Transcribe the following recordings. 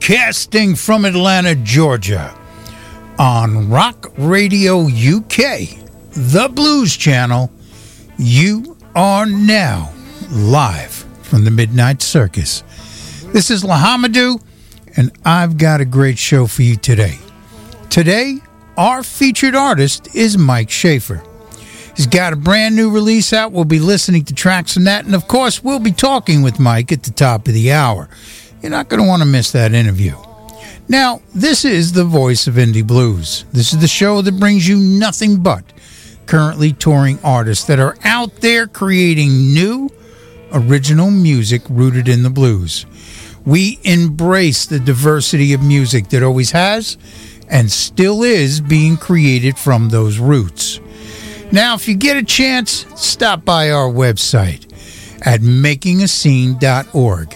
Broadcasting from Atlanta, Georgia, on Rock Radio UK, the Blues Channel. You are now live from the Midnight Circus. This is Lahamadou, and I've got a great show for you today. Today, our featured artist is Mike Schaefer. He's got a brand new release out. We'll be listening to tracks from that. And of course, we'll be talking with Mike at the top of the hour. You're not going to want to miss that interview. Now, this is the voice of Indie Blues. This is the show that brings you nothing but currently touring artists that are out there creating new, original music rooted in the blues. We embrace the diversity of music that always has and still is being created from those roots. Now, if you get a chance, stop by our website at makingascene.org.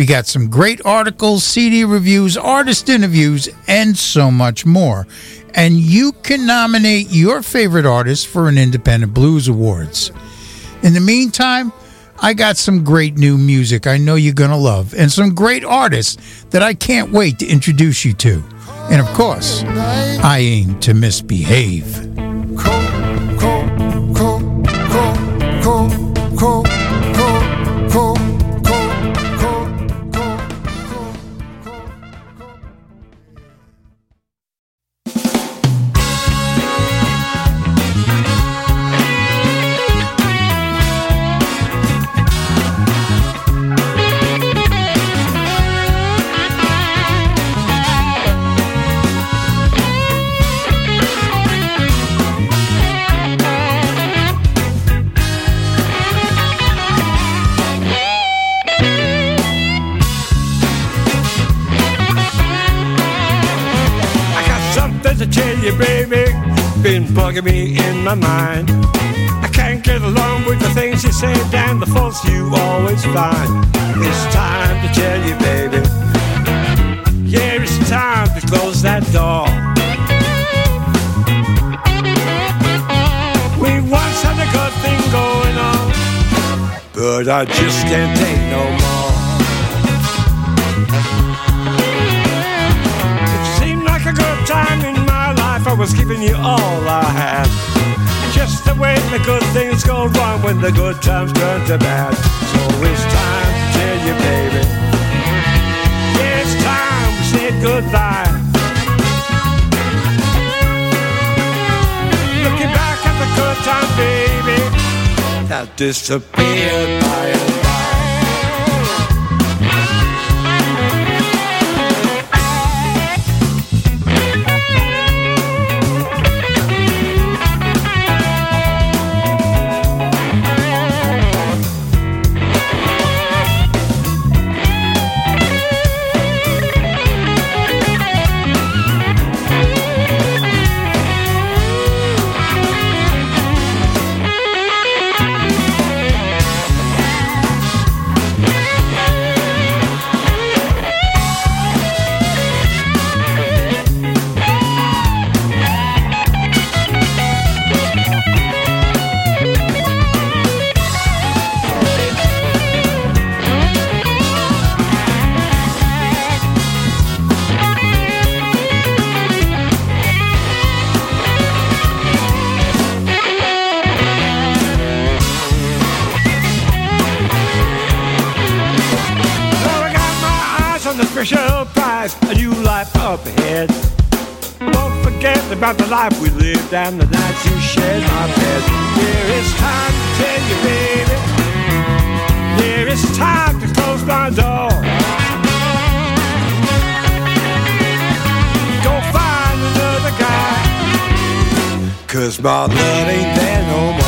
We got some great articles, CD reviews, artist interviews, and so much more. And you can nominate your favorite artist for an Independent Blues Awards. In the meantime, I got some great new music I know you're going to love, and some great artists that I can't wait to introduce you to. And of course, I aim to misbehave. Bugging me in my mind. I can't get along with the things you say and the faults you always find. It's time to tell you, baby. Yeah, it's time to close that door. We once had a good thing going on, but I just can't take no more. I was giving you all I had. Just the way the good things go wrong when the good times turn to bad. So it's time to tell you, baby. Yeah, it's time we said goodbye. Looking back at the good times, baby, that disappeared by about the life we lived and the nights you shared my bed. Here it's time to tell you, baby. Here it's time to close my door. Go find another guy. Cause my love ain't there no more.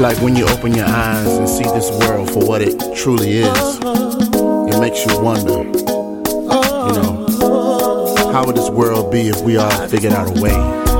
Like when you open your eyes and see this world for what it truly is. It makes you wonder, you know, how would this world be if we all figured out a way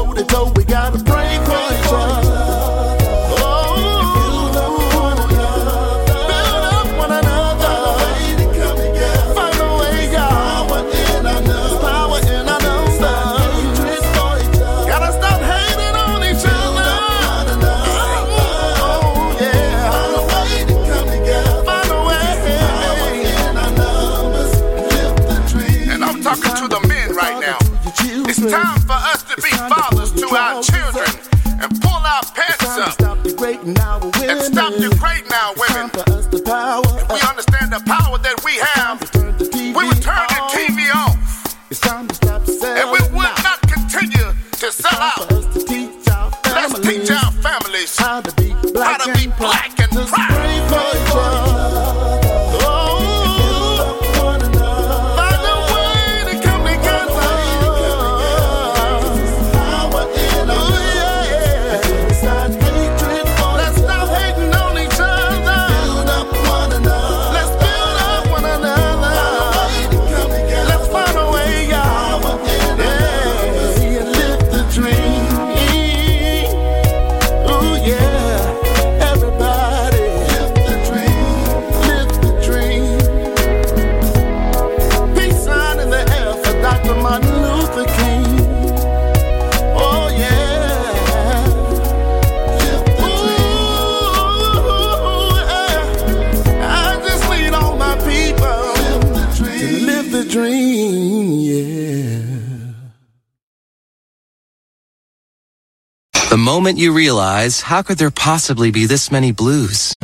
how could there possibly be this many blues?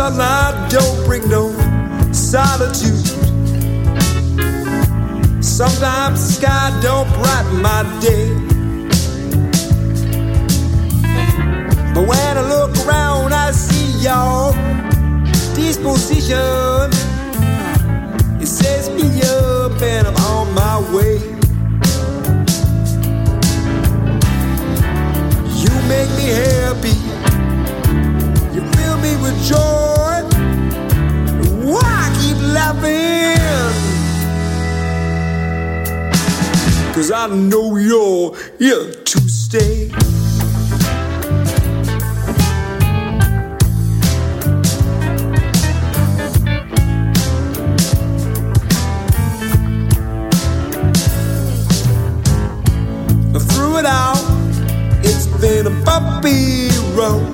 sunlight don't bring no solitude. Sometimes the sky don't brighten my day. But when I look around, I see y'all disposition. It sets me up and I'm on my way. Cause I know you're here to stay. Been a bumpy road.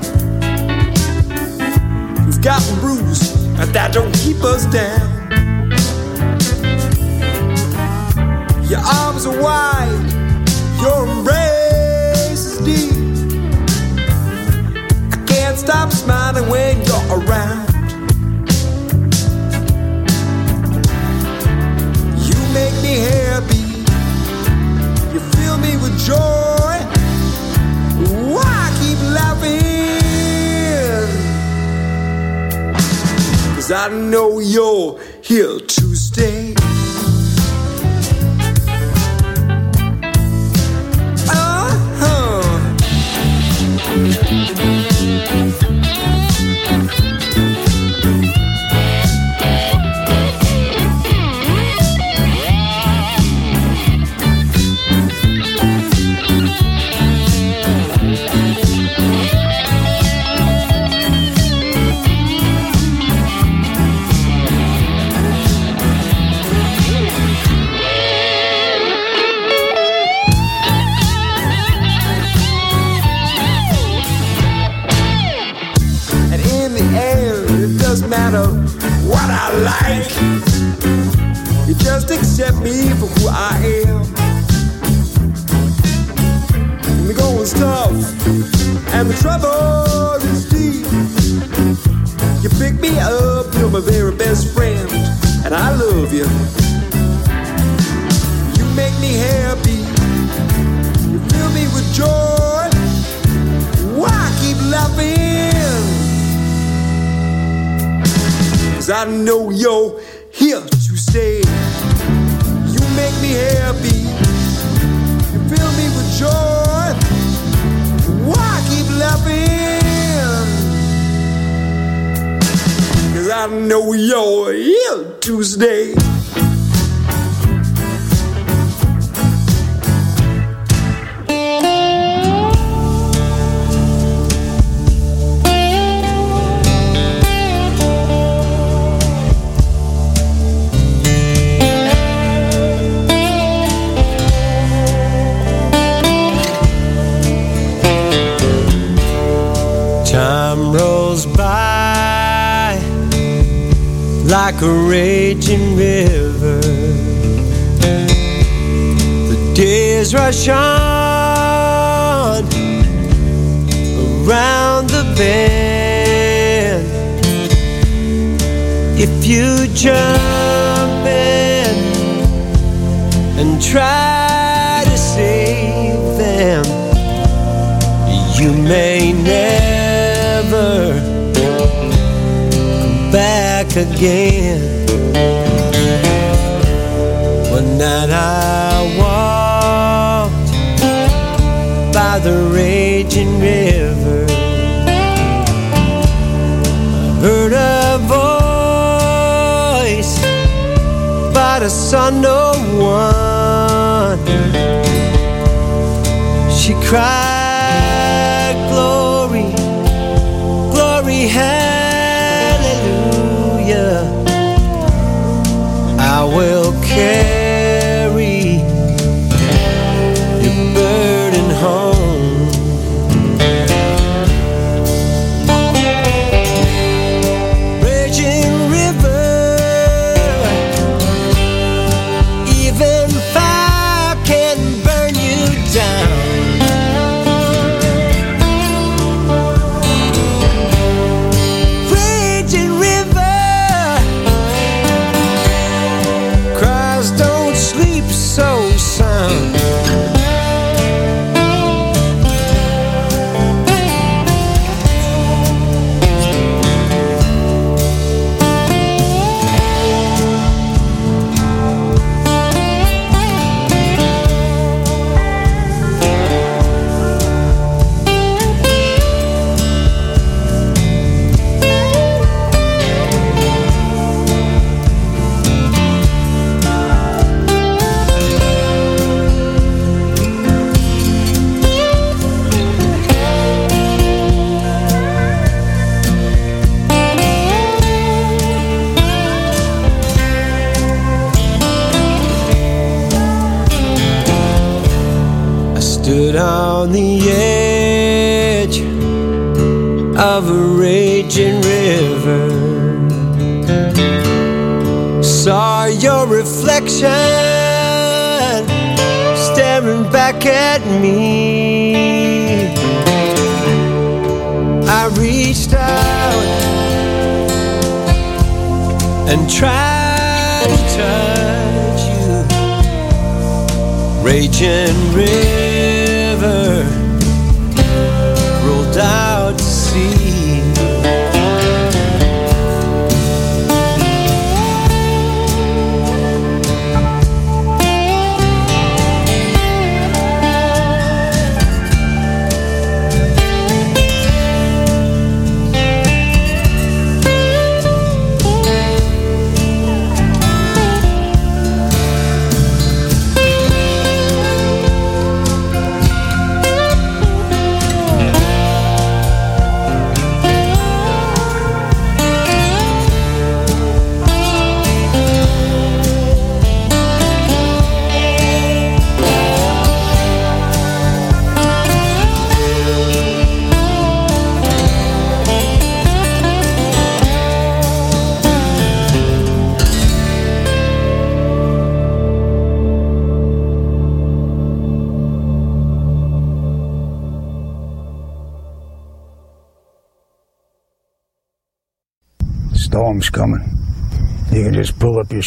It's gotten bruised, but that don't keep us down. Heal too.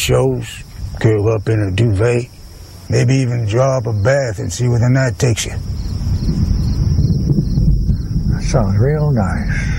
Shows, curl up in a duvet, maybe even draw up a bath and see where the night takes you. That sounds real nice.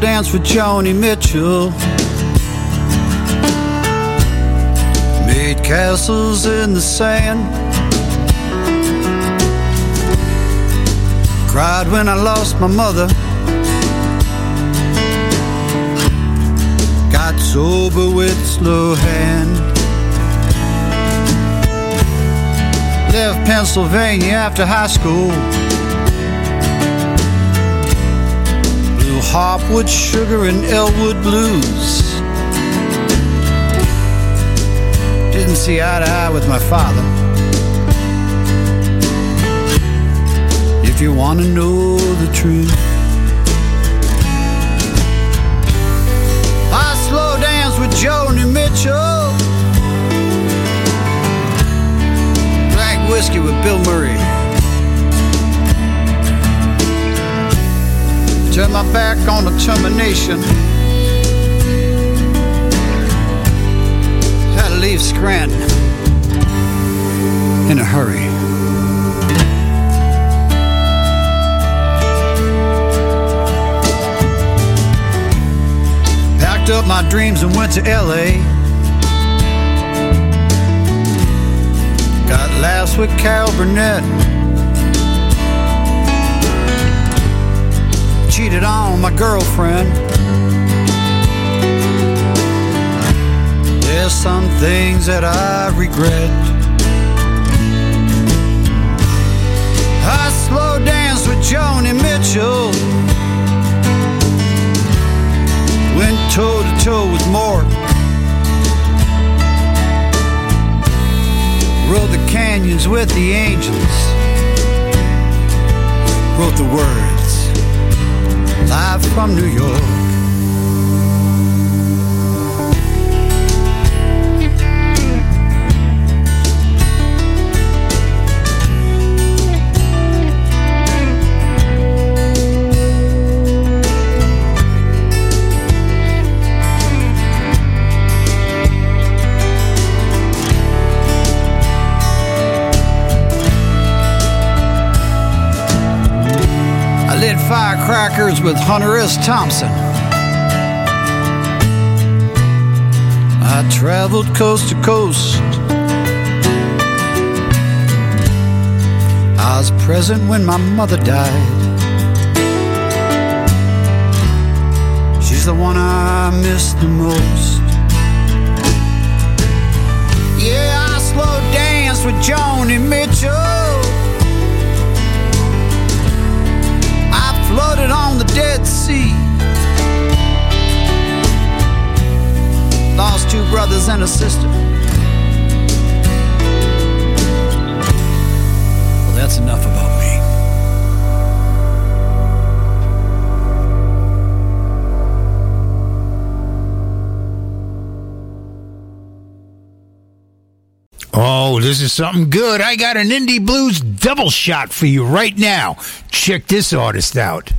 Dance with Joni Mitchell. Made castles in the sand. Cried when I lost my mother. Got sober with slow hand. Left Pennsylvania after high school. Blue hopwood sugar and Elwood blues. Didn't see eye to eye with my father. If you want to know the truth, I slow dance with Joni Mitchell. Drank whiskey with Bill Murray. Turned my back on the termination. Had to leave Scranton in a hurry. Packed up my dreams and went to LA. Got laughs with Carol Burnett. Cheated on my girlfriend. There's some things that I regret. I slow danced with Joni Mitchell. Went toe to toe with Mort. Rode the canyons with the angels. Wrote the words live from New York. Firecrackers with Hunter S. Thompson. I traveled coast to coast. I was present when my mother died. She's the one I miss the most. Yeah, I slow danced with Joni Mitchell. I two brothers and a sister. Well, that's enough about me. Oh, this is something good. I got an indie blues double shot for you right now. Check this artist out.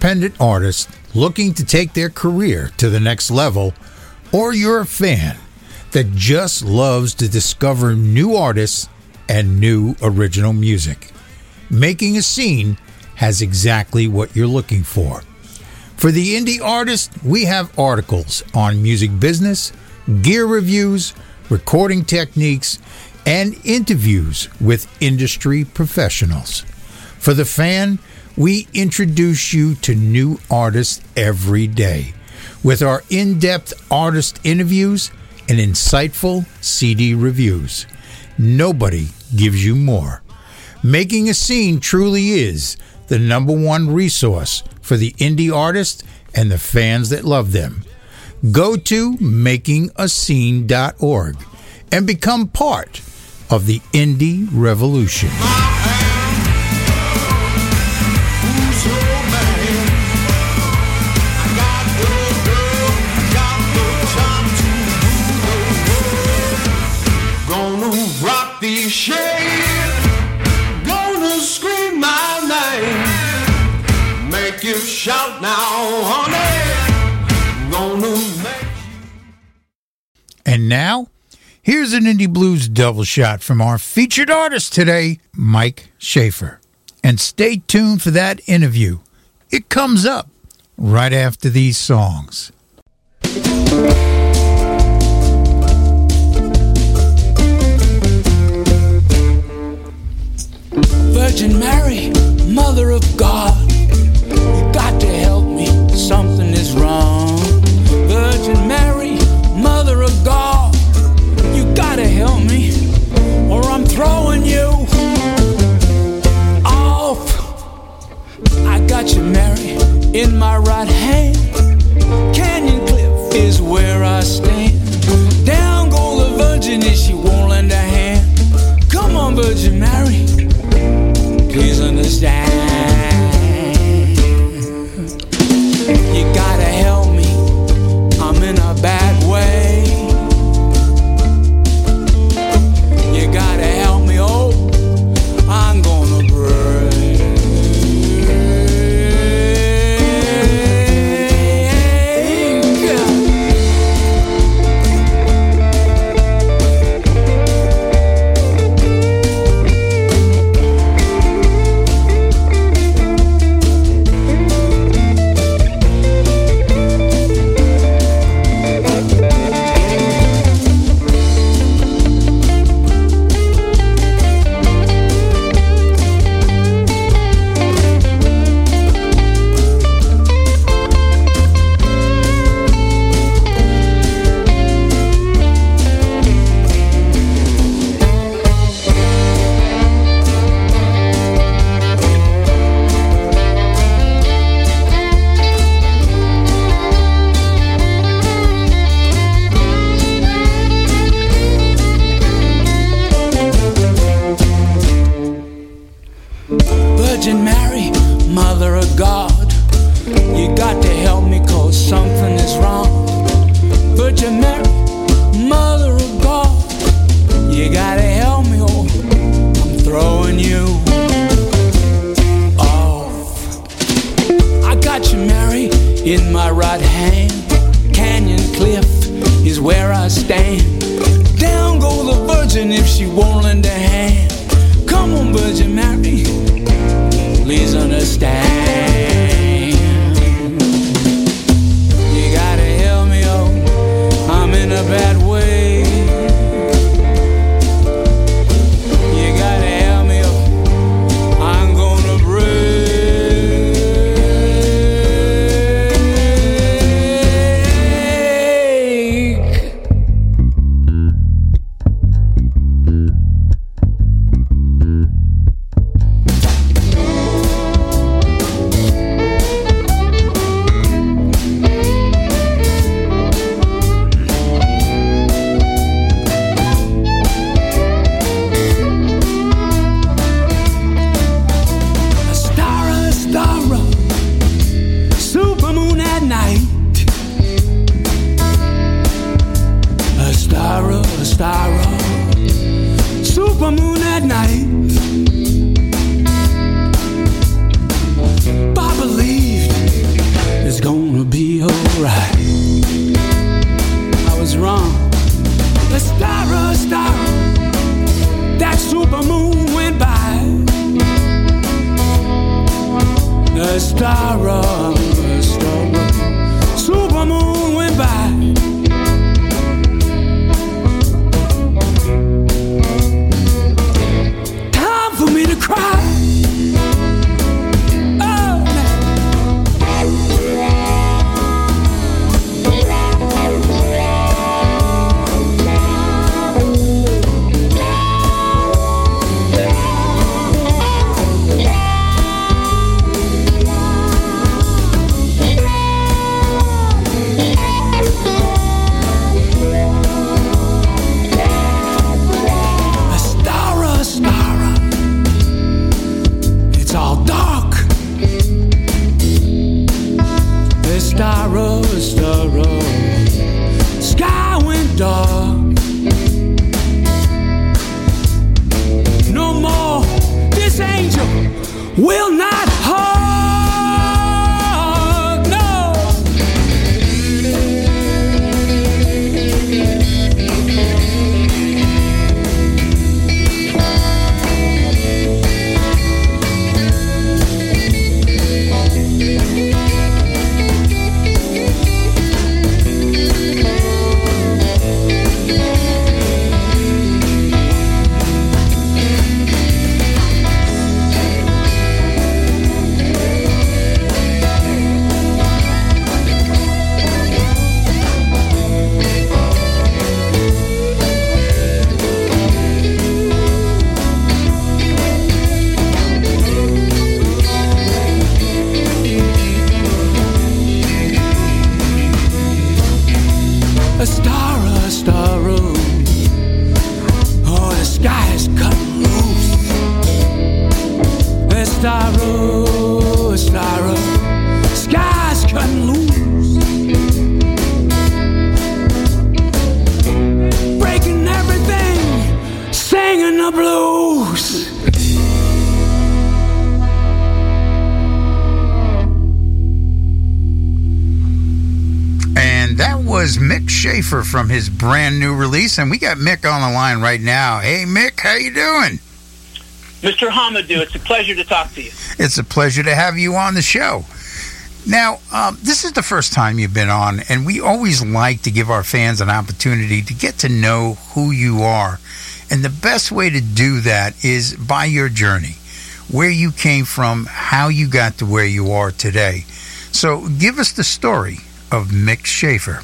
Independent artist looking to take their career to the next level, or you're a fan that just loves to discover new artists and new original music. Making a Scene has exactly what you're looking for. For the indie artist, we have articles on music business, gear reviews, recording techniques, and interviews with industry professionals. For the fan, we introduce you to new artists every day with our in depth artist interviews and insightful CD reviews. Nobody gives you more. Making a Scene truly is the number one resource for the indie artist and the fans that love them. Go to makingascene.org and become part of the indie revolution. And now, here's an Indie Blues double shot from our featured artist today, Mike Schaefer. And stay tuned for that interview. It comes up right after these songs. Virgin Mary, Mother of God, you got to help me. Something is wrong. Virgin Mary, Mother of God, you gotta help me, or I'm throwing you off. I got you, Mary, in my right hand. Canyon Cliff is where I stand. Please stand. Down go the Virgin if she won't lend a hand. Come on, Virgin From his brand new release, and we got Mick on the line right now. Hey, Mick, how you doing? Mr. Hamadou, it's a pleasure to talk to you. It's a pleasure to have you on the show. Now, um, this is the first time you've been on, and we always like to give our fans an opportunity to get to know who you are. And the best way to do that is by your journey, where you came from, how you got to where you are today. So give us the story of Mick Schaefer.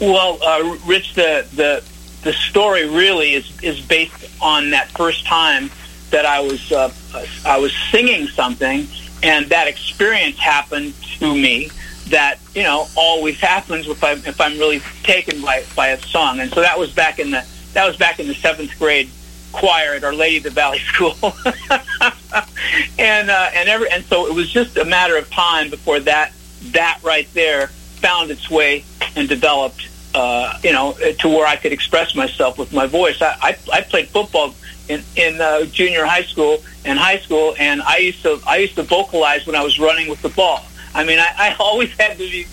Well, uh, Rich, the, the the story really is is based on that first time that I was uh, I was singing something, and that experience happened to me. That you know always happens if I if I'm really taken by by a song, and so that was back in the that was back in the seventh grade choir at Our Lady of the Valley School, and uh, and every and so it was just a matter of time before that that right there found its way and developed uh, you know, to where I could express myself with my voice. I, I, I played football in, in uh, junior high school and high school, and I used to I used to vocalize when I was running with the ball. I mean, I, I always had to be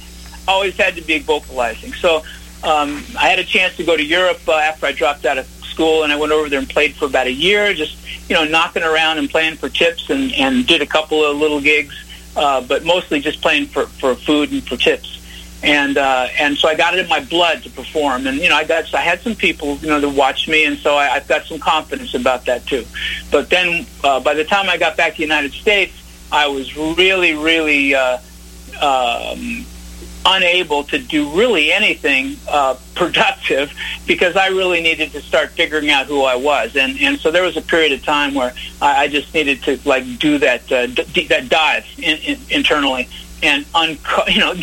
always had to be vocalizing. So um, I had a chance to go to Europe uh, after I dropped out of school, and I went over there and played for about a year, just you know, knocking around and playing for tips, and and did a couple of little gigs, uh, but mostly just playing for for food and for tips and uh, and so I got it in my blood to perform. And you know, I got I had some people you know that watched me, and so I, I've got some confidence about that too. But then uh, by the time I got back to the United States, I was really, really uh, um, unable to do really anything uh, productive because I really needed to start figuring out who I was, and and so there was a period of time where I, I just needed to like do that uh, d- that dive in, in, internally and unco- you know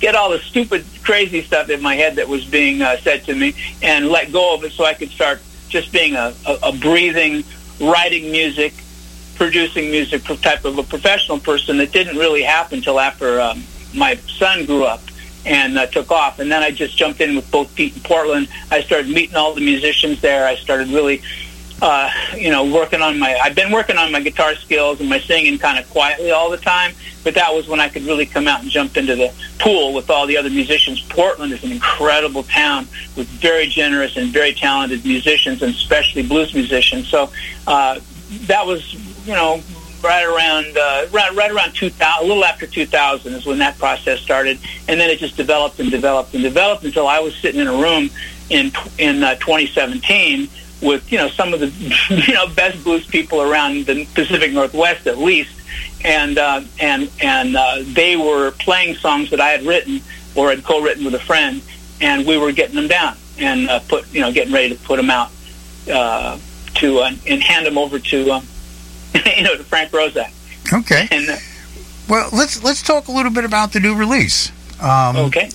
get all the stupid crazy stuff in my head that was being uh, said to me and let go of it so I could start just being a, a, a breathing writing music producing music type of a professional person that didn't really happen until after um, my son grew up and uh, took off. And then I just jumped in with both feet in Portland. I started meeting all the musicians there. I started really uh, you know, working on my, I've been working on my guitar skills and my singing kind of quietly all the time, but that was when I could really come out and jump into the pool with all the other musicians. Portland is an incredible town with very generous and very talented musicians and especially blues musicians. So, uh, that was, you know, right around uh, right, right around 2000, a little after 2000 is when that process started, and then it just developed and developed and developed until I was sitting in a room in in uh, 2017 with you know some of the you know best blues people around the Pacific Northwest at least, and uh, and and uh, they were playing songs that I had written or had co-written with a friend, and we were getting them down and uh, put you know getting ready to put them out uh, to uh, and hand them over to um, you know to Frank Roszak. Okay. And uh, Well, let's let's talk a little bit about the new release. Um, okay.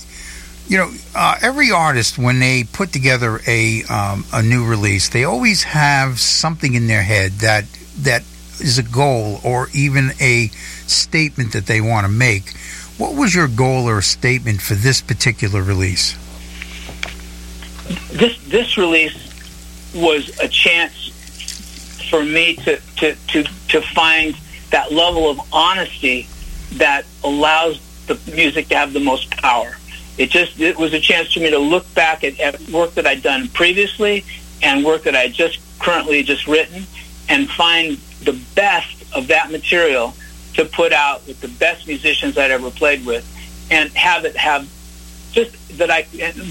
You know, uh, every artist when they put together a um, a new release, they always have something in their head that that is a goal or even a statement that they want to make. What was your goal or statement for this particular release? this this release was a chance for me to to to to find that level of honesty that allows the music to have the most power. It just it was a chance for me to look back at, at work that I'd done previously and work that I just currently just written and find the best of that material to put out with the best musicians I'd ever played with and have it have just that I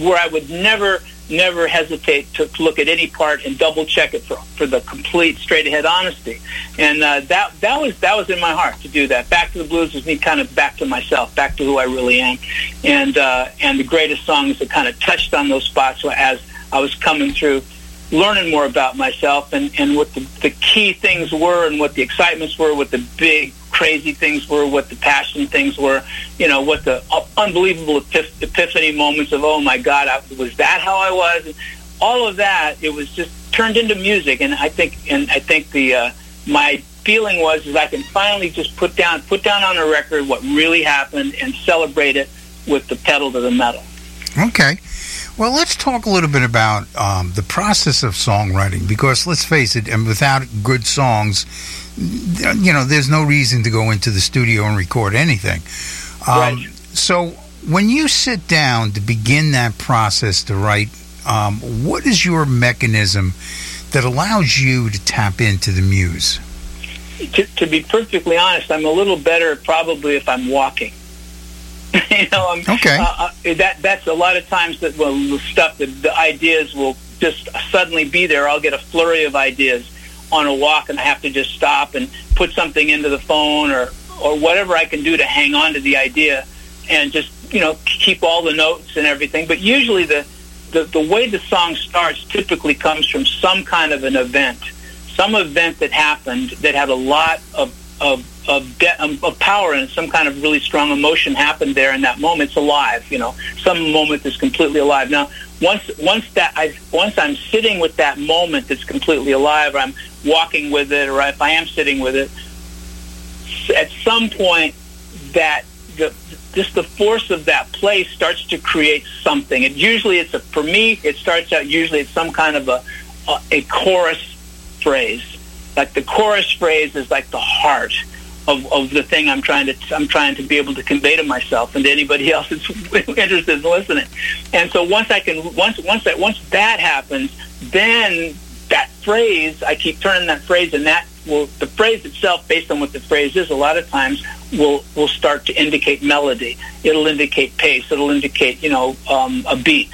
where I would never never hesitate to look at any part and double check it for, for the complete straight ahead honesty. And uh, that that was that was in my heart to do that. Back to the blues was me kind of back to myself back to who I really am. And uh, and the greatest songs that kind of touched on those spots as I was coming through learning more about myself and, and what the, the key things were and what the excitements were, what the big crazy things were, what the passion things were, you know, what the unbelievable epiph- epiphany moments of, oh my God, I, was that how I was? All of that, it was just turned into music. And I think, and I think the, uh, my feeling was is I can finally just put down, put down on a record what really happened and celebrate it with the pedal to the metal. Okay. Well, let's talk a little bit about um, the process of songwriting because let's face it, and without good songs, you know, there's no reason to go into the studio and record anything. Um, Right. So, when you sit down to begin that process to write, um, what is your mechanism that allows you to tap into the muse? to, to be perfectly honest, I'm a little better probably if I'm walking. you know, I'm, Okay. Uh, uh, that that's a lot of times that well, the stuff that the ideas will just suddenly be there. I'll get a flurry of ideas on a walk, and I have to just stop and put something into the phone or or whatever I can do to hang on to the idea and just you know keep all the notes and everything. But usually the the, the way the song starts typically comes from some kind of an event, some event that happened that had a lot of of of, de- um, of power and some kind of really strong emotion happened there in that moment. It's alive, you know. Some moment is completely alive. Now, once once that I once I'm sitting with that moment that's completely alive, or I'm walking with it, or if I am sitting with it, at some point that the just the force of that place starts to create something. And usually it's a for me it starts out usually it's some kind of a a, a chorus phrase. Like the chorus phrase is like the heart of, of the thing I'm trying to I'm trying to be able to convey to myself and to anybody else that's interested in listening. And so once I can once once that once that happens, then that phrase I keep turning that phrase and that will the phrase itself based on what the phrase is a lot of times will will start to indicate melody. It'll indicate pace. It'll indicate you know um, a beat.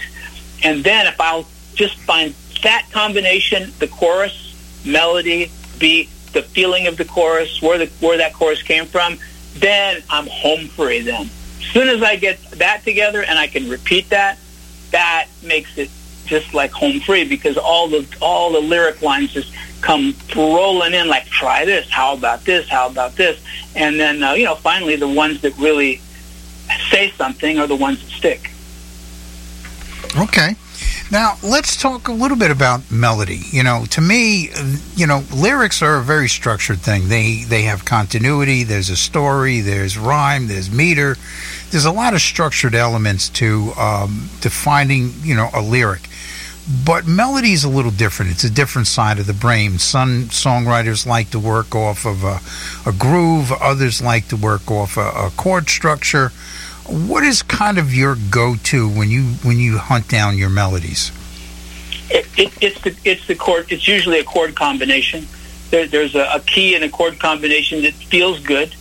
And then if I'll just find that combination, the chorus, melody, beat, the feeling of the chorus, where the where that chorus came from, then I'm home free. Then, as soon as I get that together and I can repeat that, that makes it just like home free because all the all the lyric lines just come rolling in like try this, how about this, how about this, and then uh, you know finally the ones that really say something are the ones that stick. Okay. Now, let's talk a little bit about melody. You know, to me, you know, lyrics are a very structured thing. They they have continuity, there's a story, there's rhyme, there's meter. There's a lot of structured elements to um, to finding, you know, a lyric. But melody is a little different. It's a different side of the brain. Some songwriters like to work off of a, a groove. Others like to work off a, a chord structure. What is kind of your go-to when you when you hunt down your melodies? It, it, it's the it's the chord. It's usually a chord combination. there, there's a, a key and a chord combination that feels good,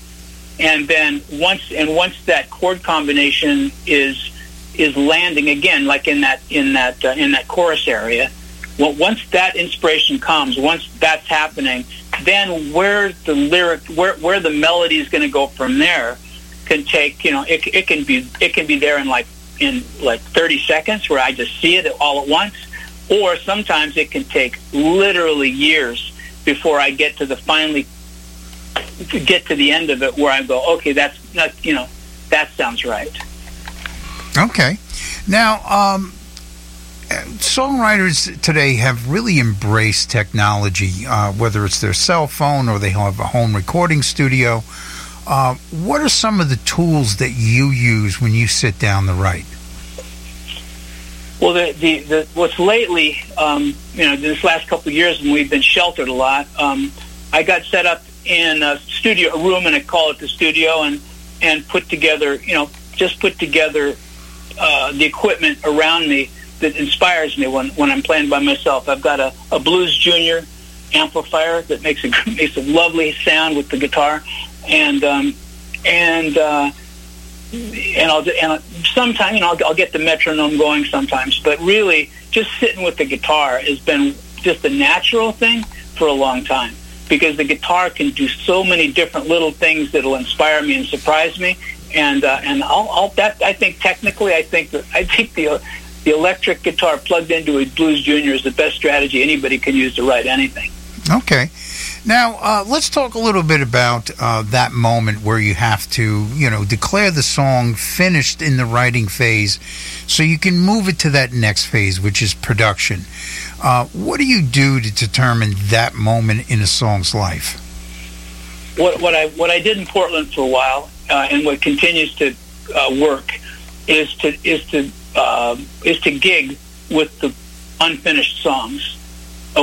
and then once and once that chord combination is is landing again, like in that in that uh, in that chorus area. Well, once that inspiration comes, once that's happening, then where the lyric, where where the melody is going to go from there, can take you know it, it can be it can be there in like in like 30 seconds where I just see it all at once, or sometimes it can take literally years before I get to the finally get to the end of it where I go, okay, that's not you know that sounds right. Okay. Now, um, songwriters today have really embraced technology, uh, whether it's their cell phone or they have a home recording studio. Uh, what are some of the tools that you use when you sit down to write? Well, the, the, the what's lately, um, you know, this last couple of years when we've been sheltered a lot, um, I got set up in a studio, a room, and I call it the studio, and and put together, you know, just put together uh, the equipment around me that inspires me when, when I'm playing by myself. I've got a, a Blues Junior amplifier that makes a makes a lovely sound with the guitar, and um, and uh, and I'll and sometimes you know I'll, I'll get the metronome going sometimes, but really just sitting with the guitar has been just a natural thing for a long time because the guitar can do so many different little things that'll inspire me and surprise me. And uh, and I'll, I'll that I think technically I think I think the the electric guitar plugged into a Blues Junior is the best strategy anybody can use to write anything. Okay. Now, uh, let's talk a little bit about uh, that moment where you have to, you know, declare the song finished in the writing phase so you can move it to that next phase, which is production. Uh, what do you do to determine that moment in a song's life? What, what I what I did in Portland for a while, uh, and what continues to uh, work, is to is to uh, is to gig with the unfinished songs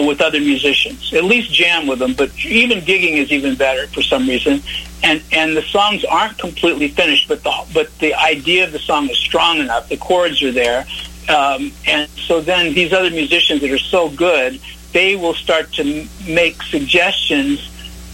with other musicians. At least jam with them, but even gigging is even better for some reason. And and the songs aren't completely finished, but the but the idea of the song is strong enough. The chords are there, um, and so then these other musicians that are so good, they will start to make suggestions.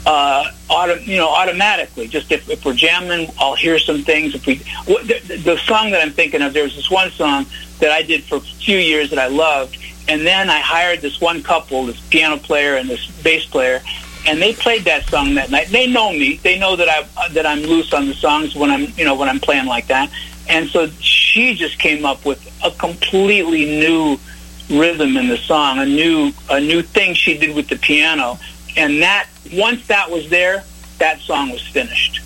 Uh, auto, you know, automatically. Just if, if we're jamming, I'll hear some things. If we, the, the song that I'm thinking of, there's this one song that I did for a few years that I loved, and then I hired this one couple, this piano player and this bass player, and they played that song that night. They know me. They know that I uh, that I'm loose on the songs when I'm you know when I'm playing like that. And so she just came up with a completely new rhythm in the song, a new a new thing she did with the piano, and that once that was there, that song was finished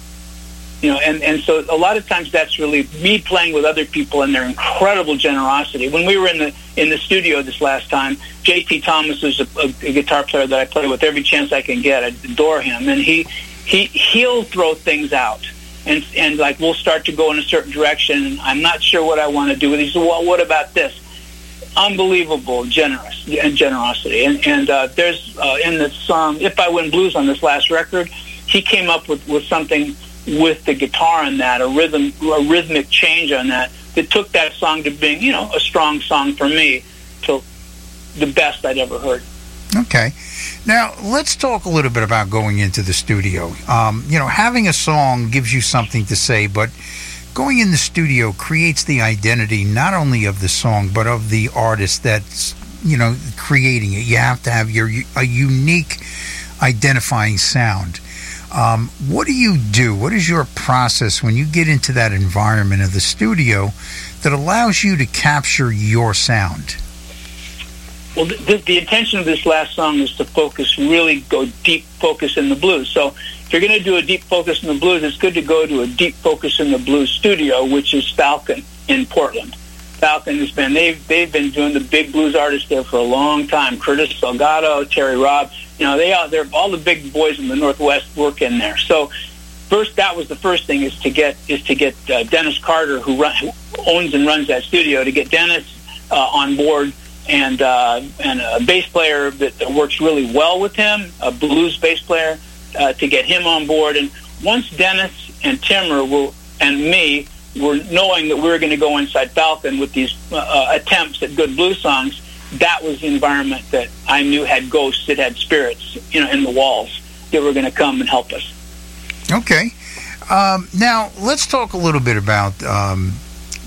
you know, and, and so a lot of times that's really me playing with other people and their incredible generosity. When we were in the in the studio this last time, J.T. Thomas is a, a, a guitar player that I play with every chance I can get. I adore him, and he he he'll throw things out, and and like we'll start to go in a certain direction. And I'm not sure what I want to do with. It. He said, "Well, what about this?" Unbelievable, generous and generosity, and and uh, there's uh, in the song "If I Win Blues" on this last record, he came up with with something with the guitar on that, a rhythm, a rhythmic change on that, that took that song to being, you know, a strong song for me, to the best I'd ever heard. Okay. Now, let's talk a little bit about going into the studio. Um, you know, having a song gives you something to say, but going in the studio creates the identity not only of the song, but of the artist that's, you know, creating it. You have to have your a unique identifying sound. Um, what do you do? What is your process when you get into that environment of the studio that allows you to capture your sound? Well, the, the intention of this last song is to focus, really go deep focus in the blues. So if you're going to do a deep focus in the blues, it's good to go to a deep focus in the blues studio, which is Falcon in Portland. Falcon has been they've they've been doing the big blues artists there for a long time. Curtis Salgado, Terry Robb, you know they are they're all the big boys in the Northwest work in there. So first, that was the first thing is to get is to get uh, Dennis Carter, who, run, who owns and runs that studio, to get Dennis uh, on board and uh, and a bass player that, that works really well with him, a blues bass player, uh, to get him on board. And once Dennis and Timmer will and me were knowing that we were going to go inside Falcon with these uh, uh, attempts at good blues songs, that was the environment that I knew had ghosts, it had spirits, you know, in the walls that were going to come and help us. Okay. Um, now let's talk a little bit about um,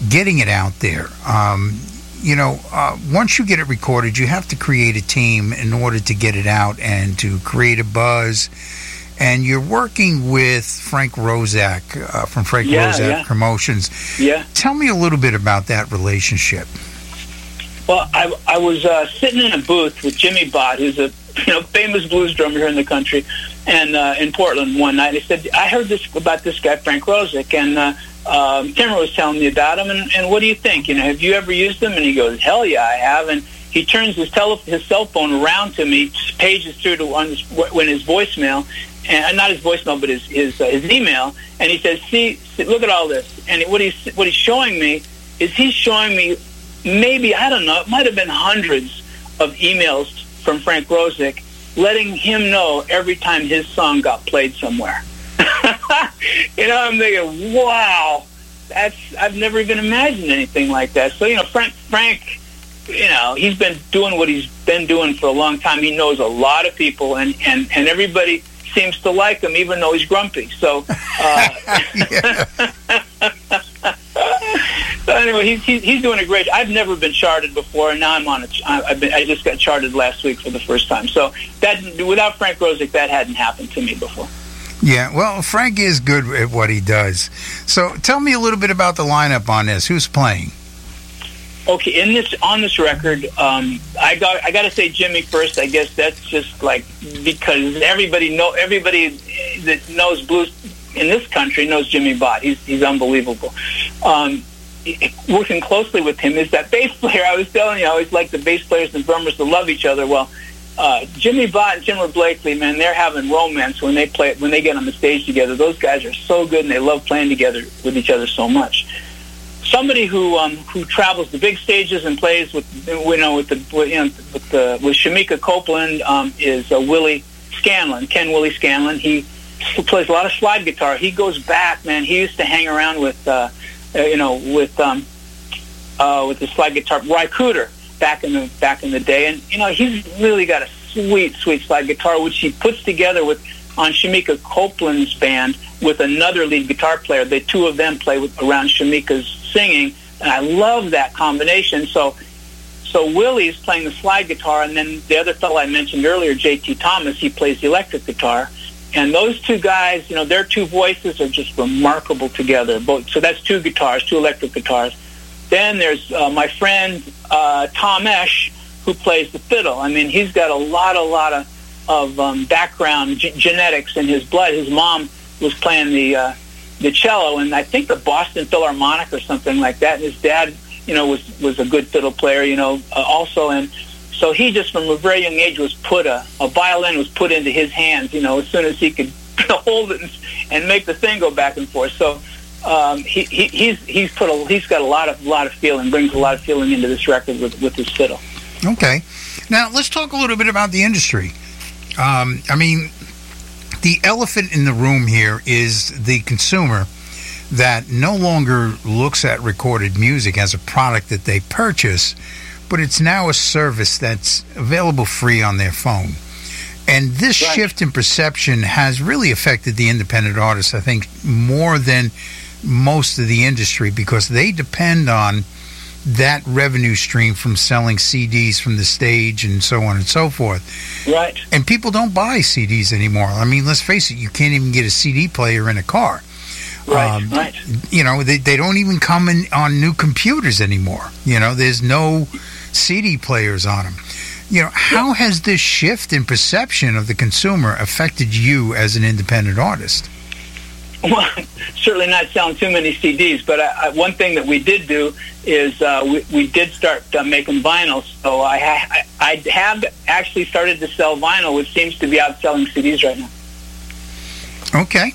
getting it out there. Um, you know, uh, once you get it recorded, you have to create a team in order to get it out and to create a buzz. And you're working with Frank Roszak uh, from Frank Yeah, Roszak yeah. Promotions. Yeah. Tell me a little bit about that relationship. Well, I, I was uh, sitting in a booth with Jimmy Bott, who's a you know famous blues drummer here in the country, and uh, in Portland one night. I said, I heard this about this guy Frank Roszak, and uh, um, was telling me about him. And, and what do you think? You know, have you ever used him? And he goes, Hell yeah, I have. And he turns his tele- his cell phone around to me, pages through to on his, when his voicemail, and not his voicemail, but his his, uh, his email, and he says, see, see, look at all this. And what he's what he's showing me is he's showing me maybe I don't know, it might have been hundreds of emails from Frank Roszak letting him know every time his song got played somewhere. you know, I'm thinking, wow, that's I've never even imagined anything like that. So you know, Frank Frank, you know, he's been doing what he's been doing for a long time. He knows a lot of people, and and and everybody seems to like him, even though he's grumpy. So. Uh, So anyway, he's, he's he's doing a great. I've never been charted before, and now I'm on it. I've been. I just got charted last week for the first time. So that without Frank Roszak, that hadn't happened to me before. Yeah, well, Frank is good at what he does. So tell me a little bit about the lineup on this. Who's playing? Okay, in this on this record, um, I got I got to say Jimmy first. I guess that's just like because everybody know everybody that knows blues in this country knows Jimmy Bott. He's he's unbelievable. Um, working closely with him is that bass player. I was telling you, I always like the bass players and drummers to love each other. Well, uh, Jimmy Bott and Timmer Blakely, man, they're having romance when they play when they get on the stage together. Those guys are so good, and they love playing together with each other so much. Somebody who um, who travels the big stages and plays with you know with the with, you know, with the with Shemekia Copeland um, is uh, Willie Scanlon, Ken Willie Scanlon. He plays a lot of slide guitar. He goes back, man. He used to hang around with. Uh, uh, you know, with um, uh, with the slide guitar, Ry Cooder back in the back in the day, and you know he's really got a sweet, sweet slide guitar, which he puts together with on Shemekia Copeland's band with another lead guitar player. The two of them play with, around Shemekia's singing, and I love that combination. So. So Willie's playing the slide guitar, and then the other fellow I mentioned earlier, J.T. Thomas, he plays the electric guitar. And those two guys, you know, their two voices are just remarkable together. Both, so that's two guitars, two electric guitars. Then there's uh, my friend uh, Tom Esch, who plays the fiddle. I mean, he's got a lot, a lot of, of um, background g- genetics in his blood. His mom was playing the uh, the cello, and I think the Boston Philharmonic or something like that. And his dad, you know, was was a good fiddle player, you know, uh, also. And so he just from a very young age was put a, a violin was put into his hands, you know, as soon as he could hold it and, and make the thing go back and forth. So um, he, he he's he's put a he's got a lot of lot of feeling, brings a lot of feeling into this record with with his fiddle. Okay. Now let's talk a little bit about the industry. Um, I mean, the elephant in the room here is the consumer that no longer looks at recorded music as a product that they purchase, but it's now a service that's available free on their phone. And this shift in perception has really affected the independent artists, I think, more than most of the industry because they depend on that revenue stream from selling CDs from the stage and so on and so forth. Right. And people don't buy CDs anymore. I mean, let's face it, you can't even get a CD player in a car. Right, Um, right. You know, they, they don't even come in on new computers anymore. You know, there's no CD players on them. You know, how has this shift in perception of the consumer affected you as an independent artist? Well, certainly not selling too many CDs, but I, I, one thing that we did do is uh, we, we did start uh, making vinyl. So I, ha- I I have actually started to sell vinyl, which seems to be outselling CDs right now. Okay.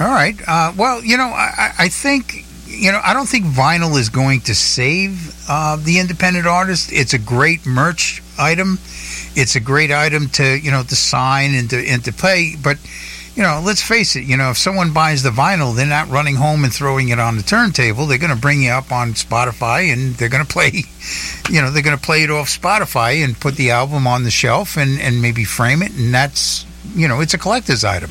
All right. Uh, well, you know, I, I- I think, you know, I don't think vinyl is going to save uh, the independent artist. It's a great merch item. It's a great item to, you know, to sign and to and to play. But, you know, let's face it, you know, if someone buys the vinyl, they're not running home and throwing it on the turntable. They're going to bring you up on Spotify and they're going to play, you know, they're going to play it off Spotify and put the album on the shelf and, and maybe frame it. And that's, you know, it's a collector's item.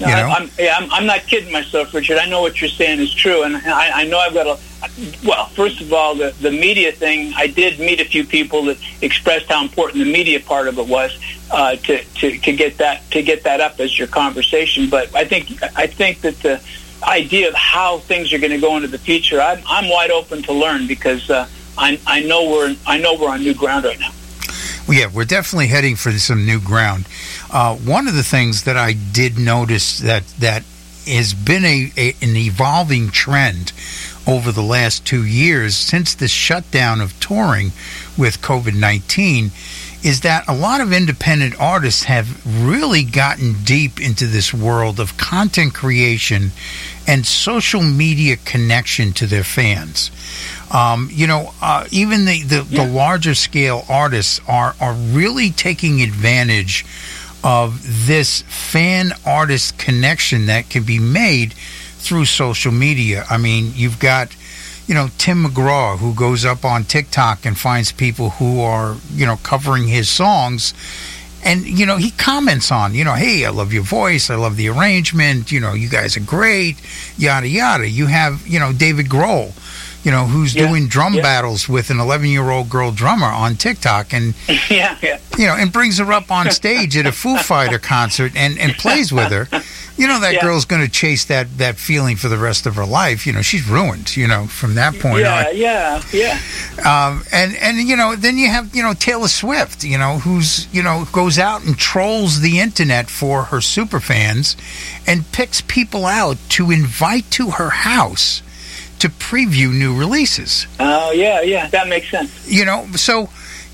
No, you know? I, I'm, yeah, I'm, I'm not kidding myself, Richard. I know what you're saying is true, and I, I know I've got a. Well, first of all, the the media thing. I did meet a few people that expressed how important the media part of it was uh, to, to to get that to get that up as your conversation. But I think I think that the idea of how things are going to go into the future, I'm I'm wide open to learn because uh, I I know we're I know we're on new ground right now. Well, yeah, we're definitely heading for some new ground. Uh, one of the things that I did notice that that has been a, a an evolving trend over the last two years since the shutdown of touring with COVID nineteen is that a lot of independent artists have really gotten deep into this world of content creation and social media connection to their fans. Um, you know, uh, even the, the, the larger scale artists are, are really taking advantage of this fan artist connection that can be made through social media. I mean, you've got, you know, Tim McGraw who goes up on TikTok and finds people who are, you know, covering his songs. And, you know, he comments on, you know, hey, I love your voice. I love the arrangement. You know, you guys are great, yada, yada. You have, you know, David Grohl you know, who's Yeah, doing drum yeah. battles with an 11 year old girl drummer on TikTok and, yeah, yeah. you know, and brings her up on stage at a Foo Fighter concert and, and plays with her. You know, that Yeah. girl's going to chase that, that feeling for the rest of her life. You know, she's ruined, you know, from that point yeah, on. yeah, yeah. Um, and, and, you know, then you have, you know, Taylor Swift, you know, who's, you know, goes out and trolls the internet for her super fans and picks people out to invite to her house to preview new releases. Oh, yeah, yeah. That makes sense. You know, so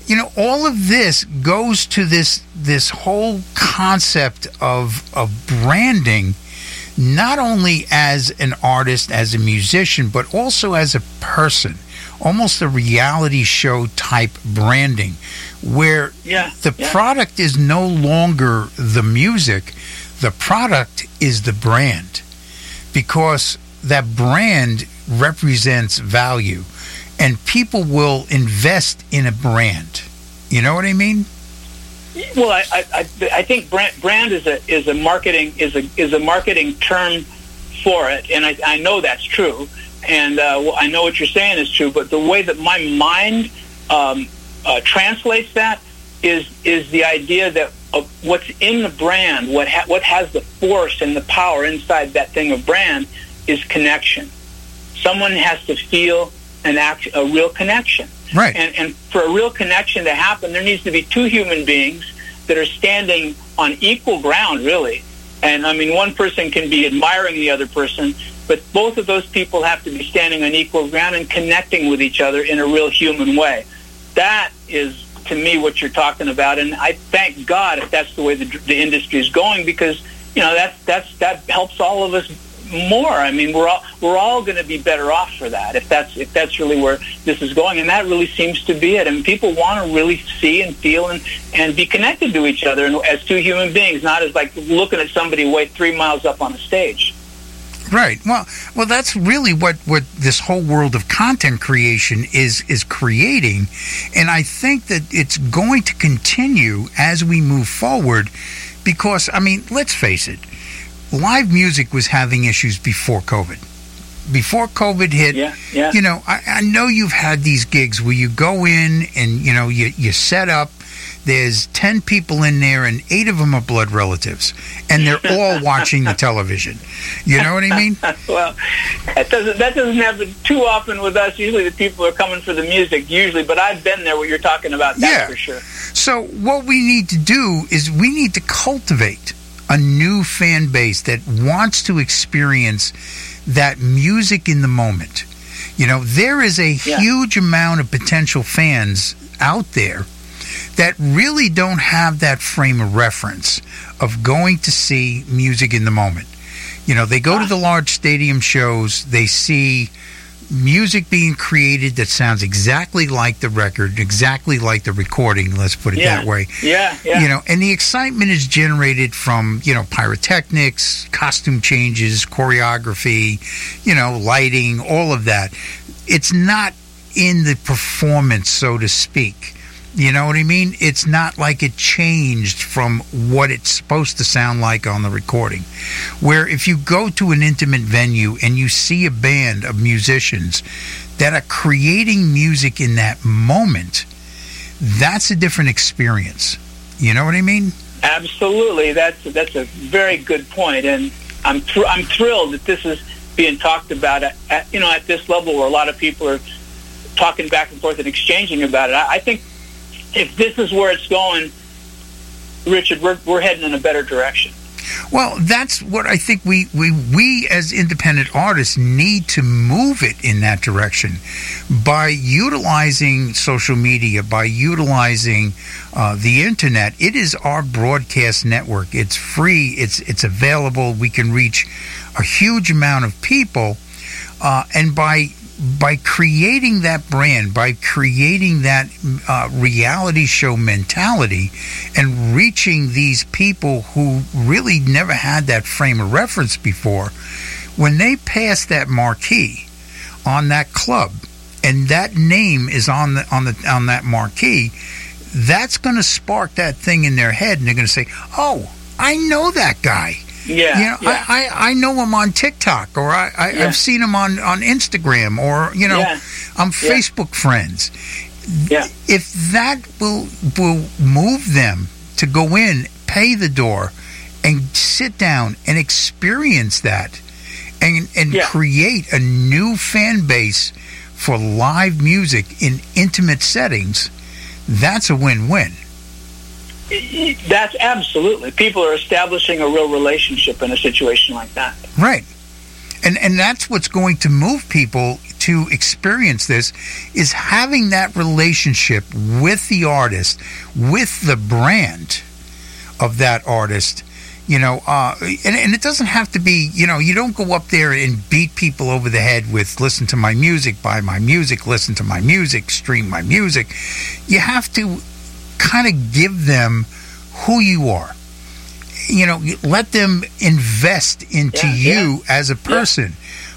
you know all of this goes to this this whole concept of of branding not only as an artist as a musician but also as a person almost a reality show type branding where Yeah, the yeah. product is no longer the music the product is the brand because that brand represents value and people will invest in a brand. You know what I mean? Well, I, I, I think brand, brand is a is a marketing is a is a marketing term for it, and I, I know that's true, and uh, I know what you're saying is true. But the way that my mind um, uh, translates that is is the idea that uh, what's in the brand, what ha- what has the force and the power inside that thing of brand, is connection. Someone has to feel an act, a real connection. Right. And, and for a real connection to happen, there needs to be two human beings that are standing on equal ground, really. And I mean, one person can be admiring the other person, but both of those people have to be standing on equal ground and connecting with each other in a real human way. That is, to me, what you're talking about. And I thank God if that's the way the, the industry is going, because you know that's that's that helps all of us more. I mean, we're all we're all going to be better off for that if that's if that's really where this is going, and that really seems to be it. And people want to really see and feel and and be connected to each other and as two human beings, not as like looking at somebody way three miles up on a stage. Right. Well, well, that's really what what this whole world of content creation is is creating, and I think that it's going to continue as we move forward, because I mean, let's face it, live music was having issues before COVID. Before COVID hit, Yeah, yeah. you know, I, I know you've had these gigs where you go in and you know you you set up. There's ten people in there, and eight of them are blood relatives, and they're all watching the television. You know what I mean? well, that doesn't that doesn't happen too often with us. Usually, the people are coming for the music. Usually, but I've been there. What you're talking about, that's Yeah. for sure. So what we need to do is we need to cultivate a new fan base that wants to experience that music in the moment. You know, there is a Yeah. huge amount of potential fans out there that really don't have that frame of reference of going to see music in the moment. You know, they go to the large stadium shows, they see music being created that sounds exactly like the record, exactly like the recording. Let's put it Yeah. that way. Yeah, yeah. You know, and the excitement is generated from you know pyrotechnics, costume changes, choreography, you know, lighting, all of that. It's not in the performance, so to speak. You know what I mean? It's not like it changed from what it's supposed to sound like on the recording. Where if you go to an intimate venue and you see a band of musicians that are creating music in that moment, that's a different experience. You know what I mean? Absolutely, that's that's a very good point, and I'm thr- I'm thrilled that this is being talked about at, at you know at this level where a lot of people are talking back and forth and exchanging about it. I, I think if this is where it's going, Richard, we're we're heading in a better direction. Well, that's what I think we, we we as independent artists need to move it in that direction by utilizing social media, by utilizing uh, the internet. It is our broadcast network. It's free. It's it's available. We can reach a huge amount of people, uh, and by by creating that brand, by creating that uh, reality show mentality, and reaching these people who really never had that frame of reference before, when they pass that marquee on that club, and that name is on the on the on that marquee, that's going to spark that thing in their head, and they're going to say, "Oh, I know that guy." Yeah, you know, yeah. I, I, I know him on TikTok, or I, I Yeah. I've seen him on, on Instagram, or you know, Yeah. I'm. Facebook friends. Yeah. If that will will move them to go in, pay the door, and sit down and experience that, and and create a new fan base for live music in intimate settings, that's a win-win. That's absolutely. People are establishing a real relationship in a situation like that. Right. And and that's what's going to move people to experience this is having that relationship with the artist, with the brand of that artist. You know, uh, and, and it doesn't have to be, you know, you don't go up there and beat people over the head with listen to my music, buy my music, listen to my music, stream my music. You have to kind of give them who you are. You know, let them invest into Yeah, you as a person.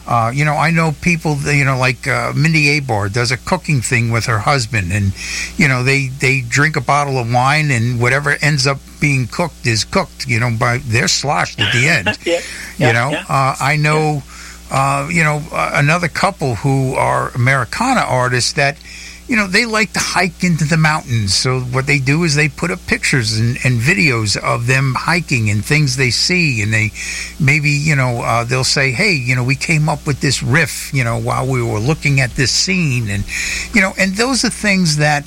Uh, you know, I know people. You know, like uh, Mindi Abair does a cooking thing with her husband, and you know they they drink a bottle of wine, and whatever ends up being cooked is cooked. You know, by they're sloshed at the end. Yeah, you yeah, know, yeah. uh, I know, uh, you know, uh, another couple who are Americana artists that, you know, they like to hike into the mountains. So what they do is they put up pictures and, and videos of them hiking and things they see, and they maybe, you know, uh, they'll say, hey, you know, we came up with this riff, you know, while we were looking at this scene, and you know, and those are things that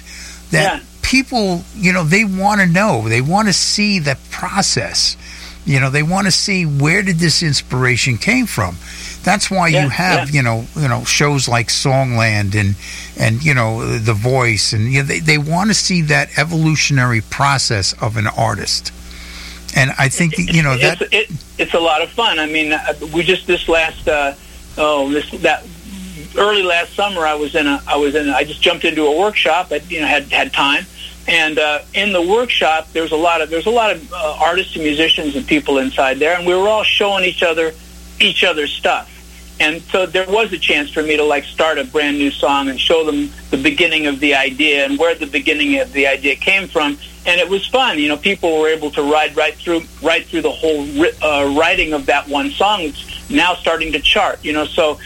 that Yeah. people, you know, they want to know. They want to see the process. You know, they want to see where did this inspiration came from. That's why Yeah, you have, yeah. you know, you know, shows like Songland and and you know, The Voice and you know, they they want to see that evolutionary process of an artist. And I think that, you know that it's, it, it's a lot of fun. I mean, uh, we just this last uh, oh this that early last summer I was in a I was in a, I just jumped into a workshop. I you know had had time, and uh, in the workshop there was a lot of there's a lot of uh, artists and musicians and people inside there, and we were all showing each other each other's stuff. And so there was a chance for me to like start a brand new song and show them the beginning of the idea and where the beginning of the idea came from. And it was fun. You know, people were able to ride right through right through the whole uh, writing of that one song. It's now starting to chart. You know, so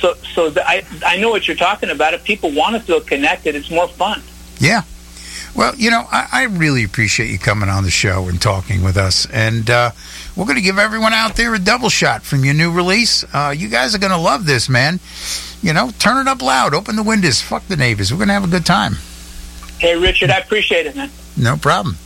so so the, I I know what you're talking about. If people want to feel connected, it's more fun. Yeah. Well, you know, I, I really appreciate you coming on the show and talking with us. And uh, we're going to give everyone out there a double shot from your new release. Uh, you guys are going to love this, man. You know, turn it up loud, open the windows, fuck the neighbors. We're going to have a good time. Hey, Richard, I appreciate it, man. No problem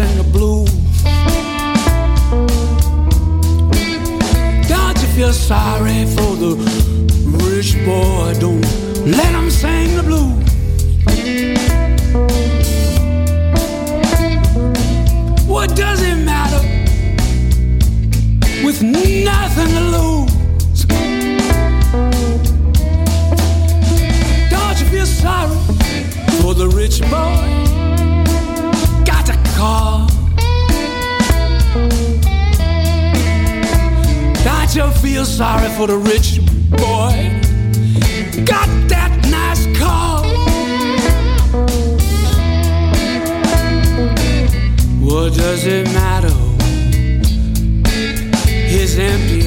and the blues. Don't you feel sorry for the rich boy? Don't let him sing the blues. What does it matter with nothing to lose? Don't you feel sorry for the rich boy? call. That you feel sorry for the rich boy. Got that nice car. What does it matter? His empty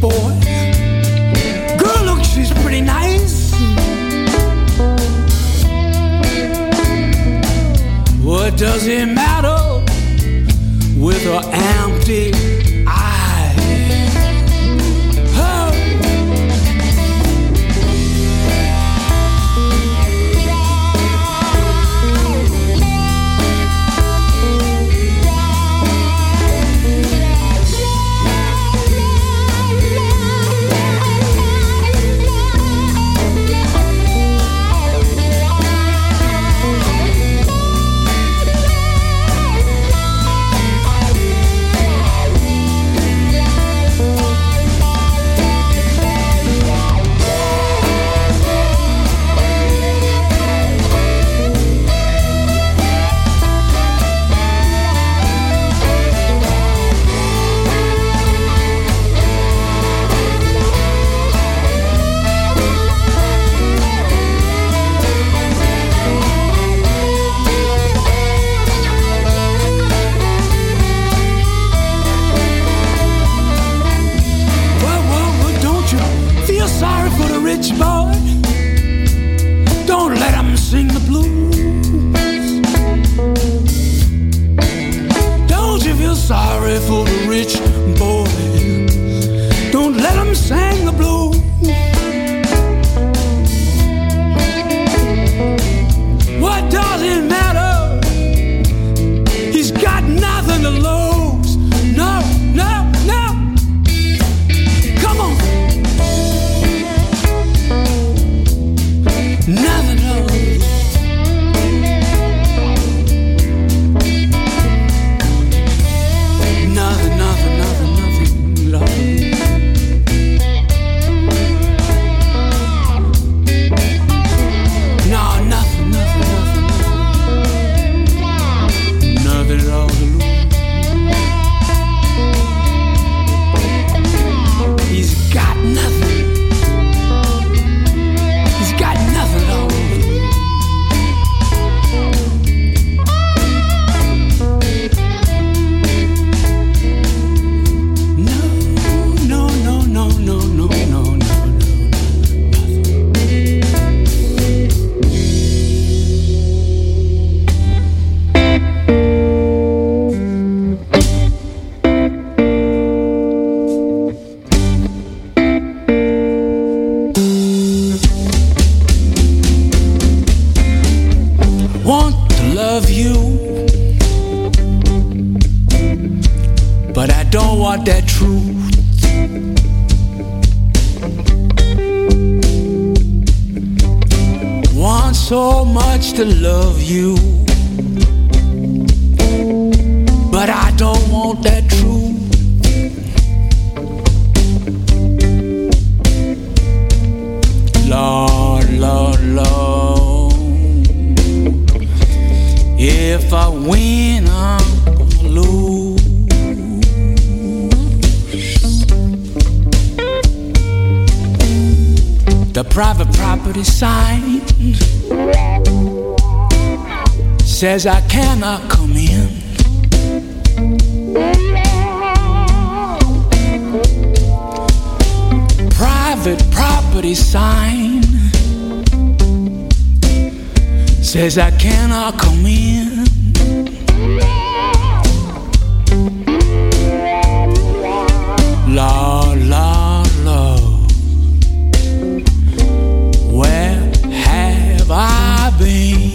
boy. Girl, look, she's pretty nice. What does it matter with her am?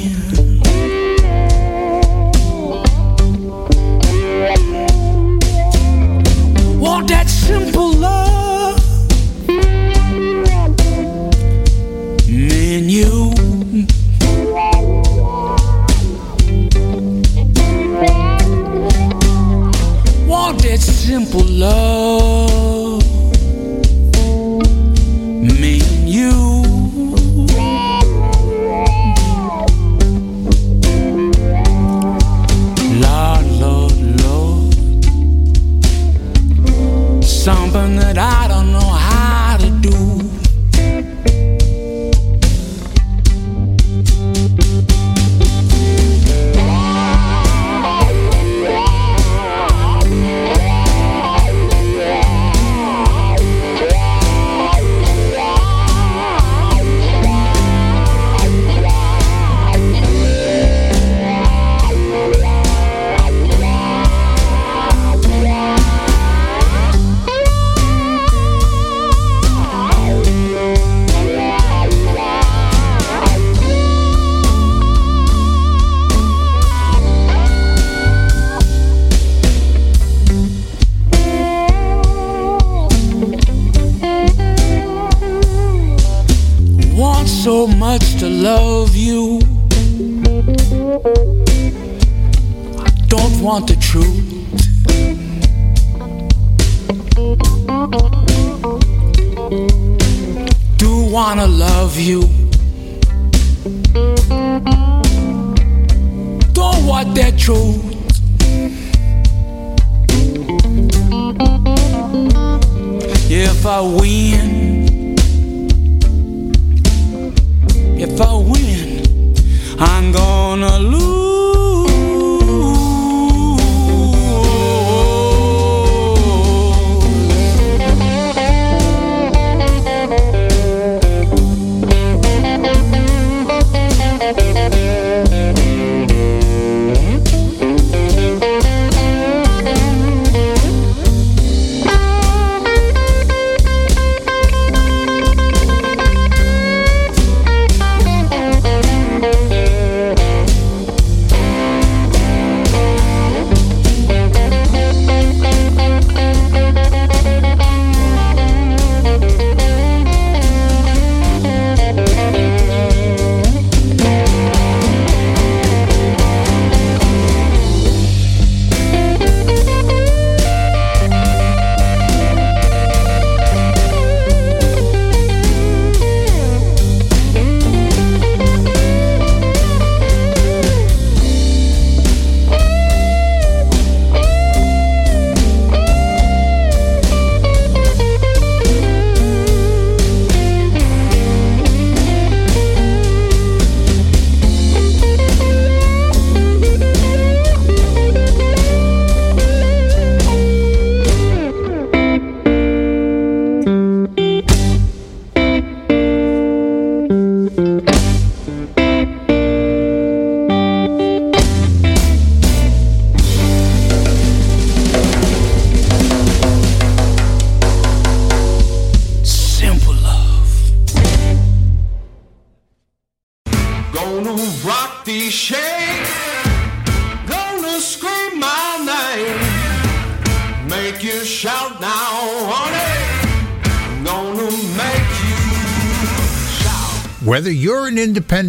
Been?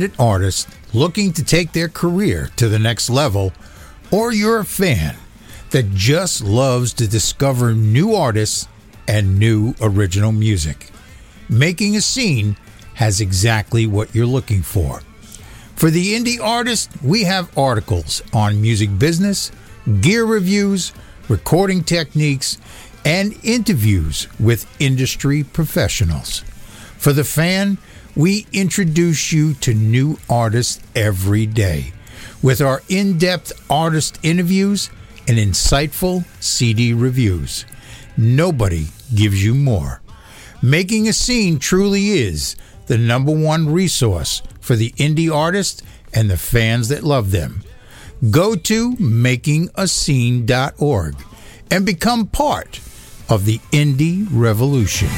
Independent artist looking to take their career to the next level, or you're a fan that just loves to discover new artists and new original music, Making a Scene has exactly what you're looking for. For the indie artist, we have articles on music business, gear reviews, recording techniques, and interviews with industry professionals. For the fan, we introduce you to new artists every day with our in depth artist interviews and insightful CD reviews. Nobody gives you more. Making a Scene truly is the number one resource for the indie artist and the fans that love them. Go to makingascene.org and become part of the indie revolution.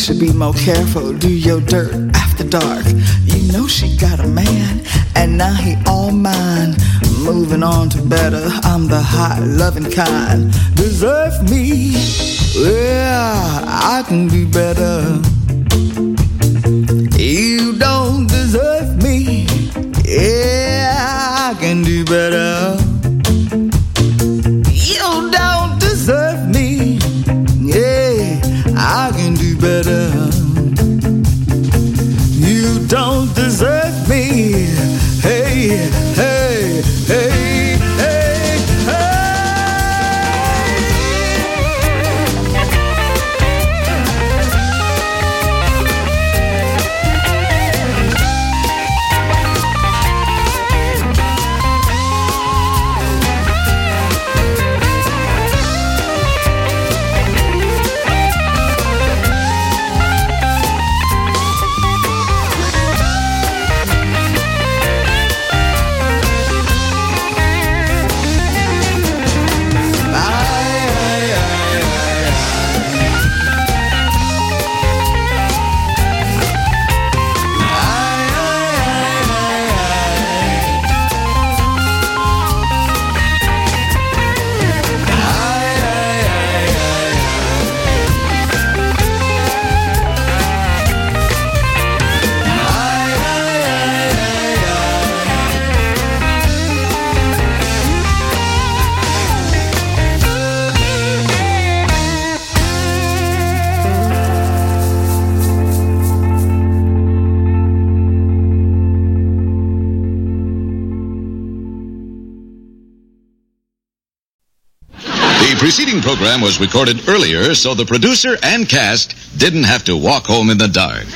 should be more careful. Do your dirt after dark. You know she got a man, and now he all mine. Moving on to better. I'm the hot loving kind. Deserve me. Yeah, I can do better. You don't deserve me. Yeah, I can do better. program was recorded earlier so the producer and cast didn't have to walk home in the dark.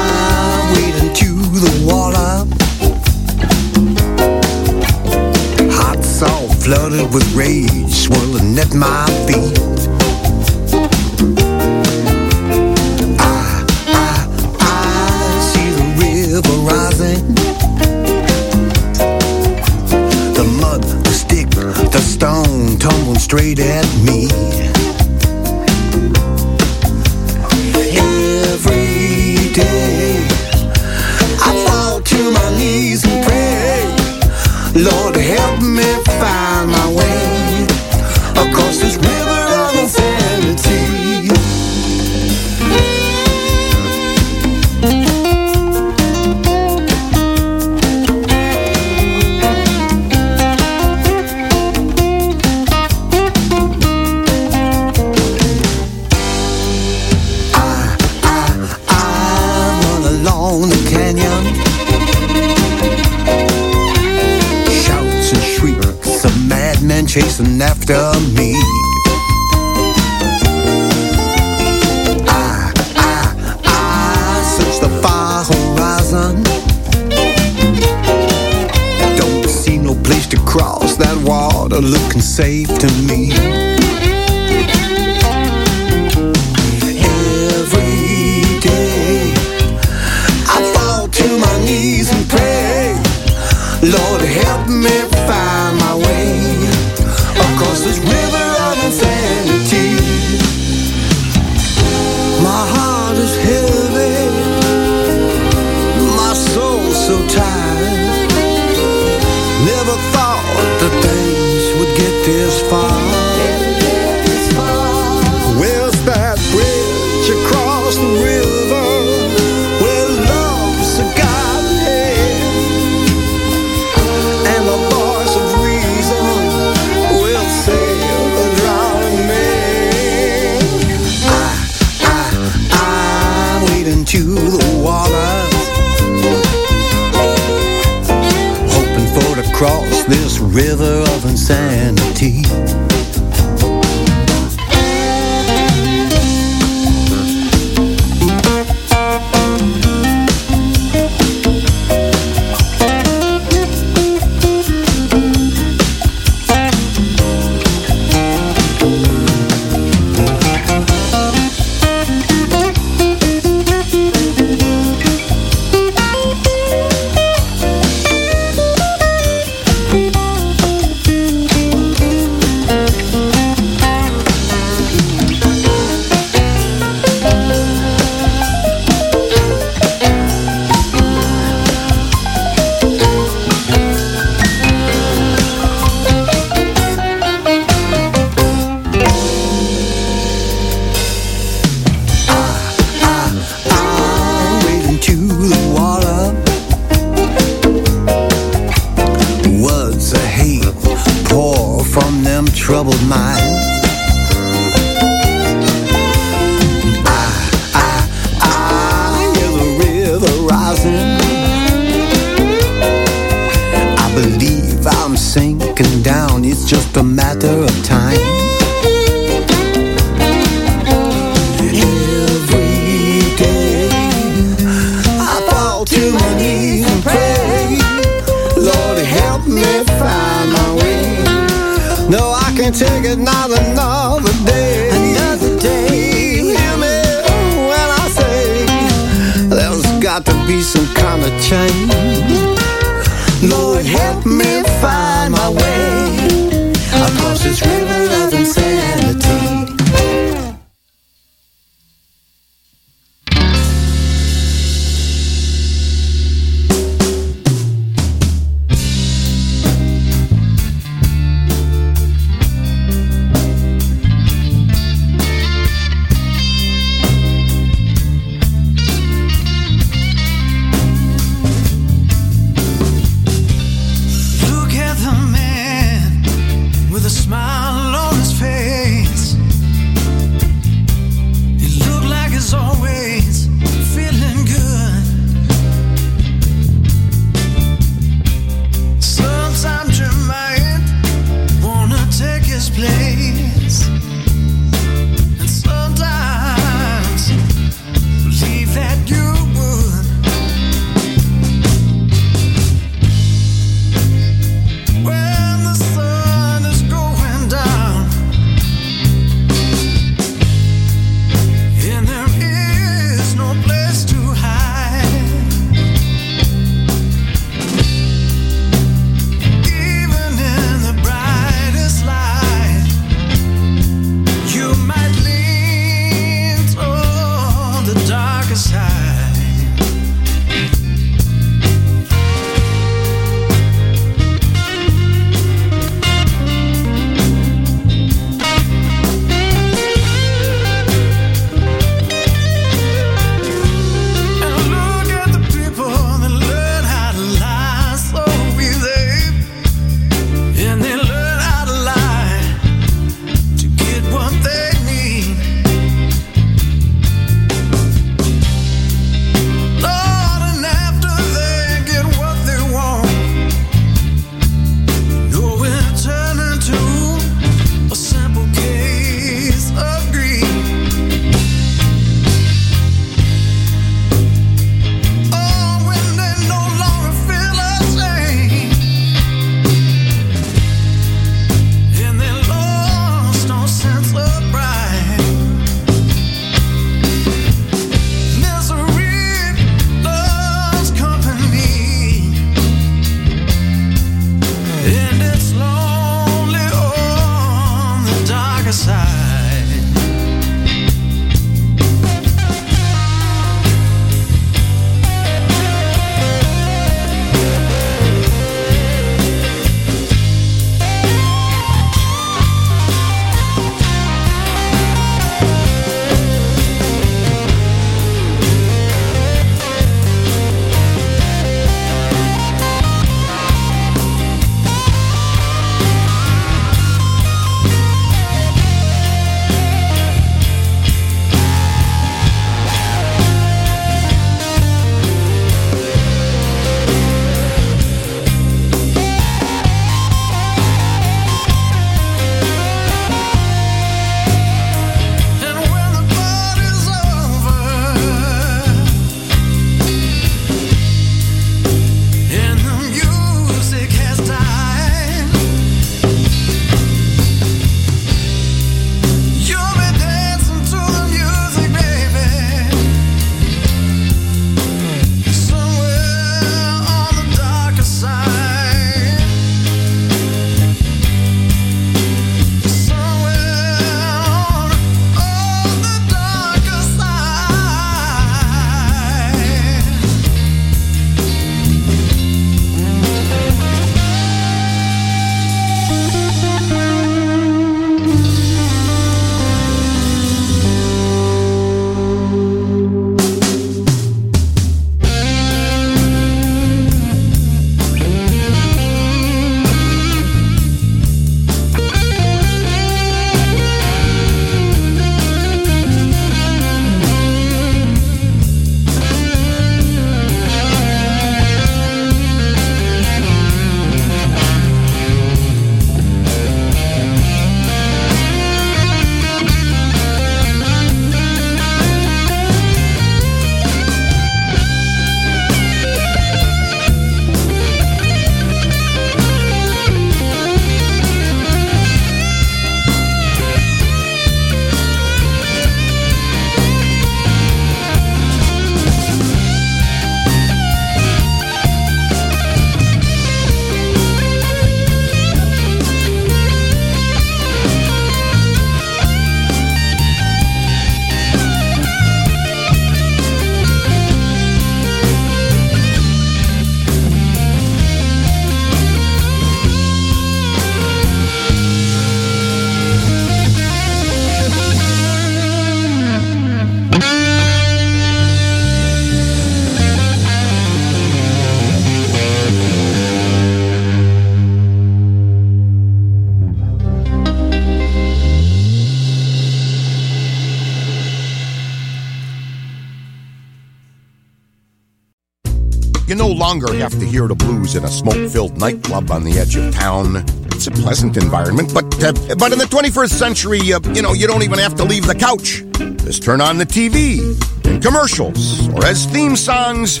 Longer have to hear the blues in a smoke-filled nightclub on the edge of town. It's a pleasant environment, but uh, but in the 21st century, uh, you know, you don't even have to leave the couch. Just turn on the TV in commercials or as theme songs.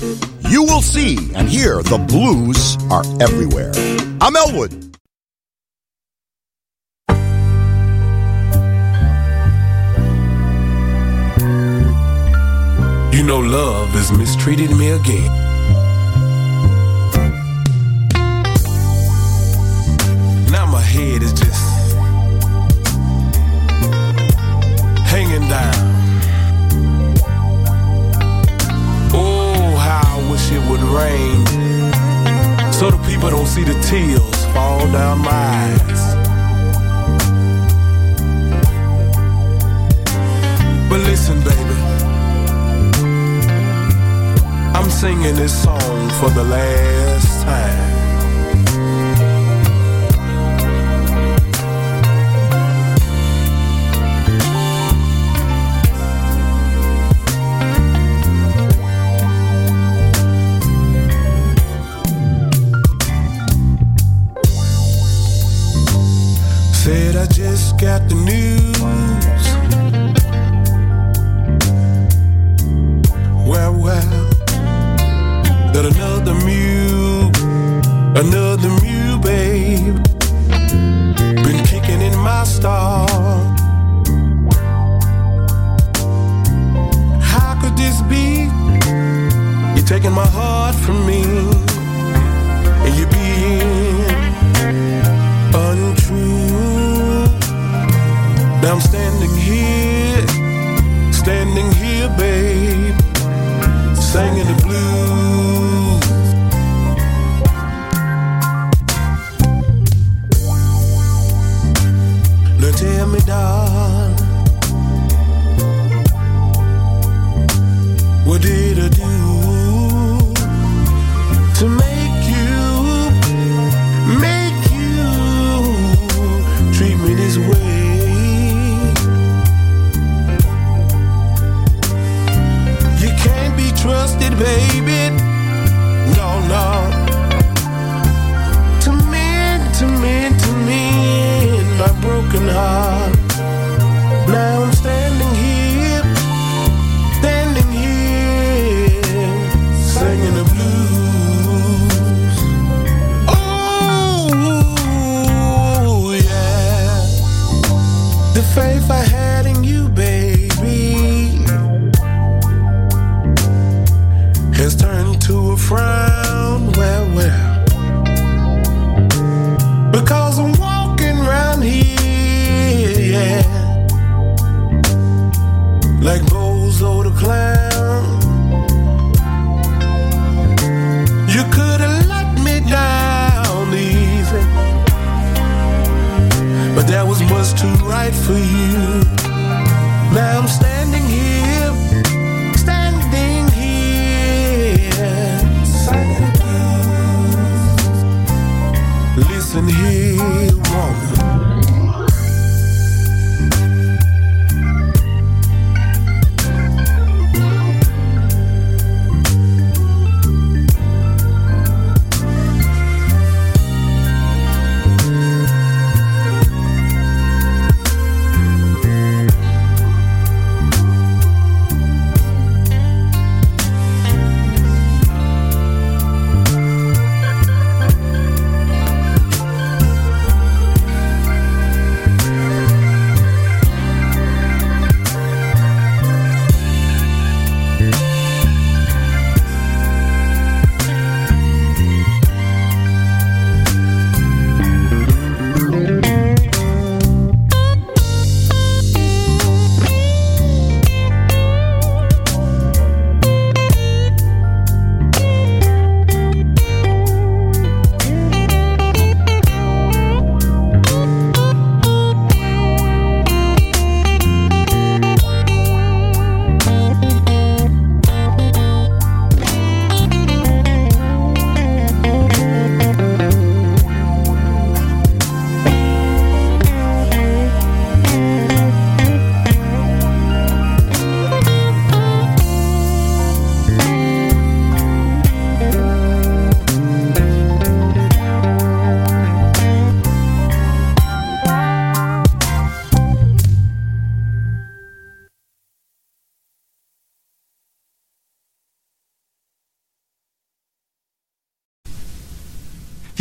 You will see and hear the blues are everywhere. I'm Elwood. You know love has mistreated me again. Rain so the people don't see the tears fall down my eyes. But listen, baby. I'm singing this song for the last time. Said I just got the news. Well, well that another mule, another mule, babe, been kicking in my stall. How could this be? You're taking my heart from me, and you're being Now I'm standing here, standing here, babe, singing the blues.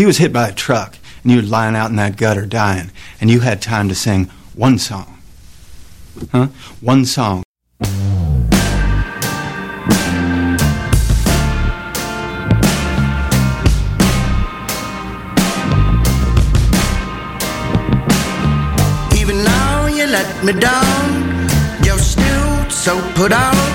was hit by a truck and you were lying out in that gutter dying and you had time to sing one song. Huh? One song. Even now you let me down, you're still so put out.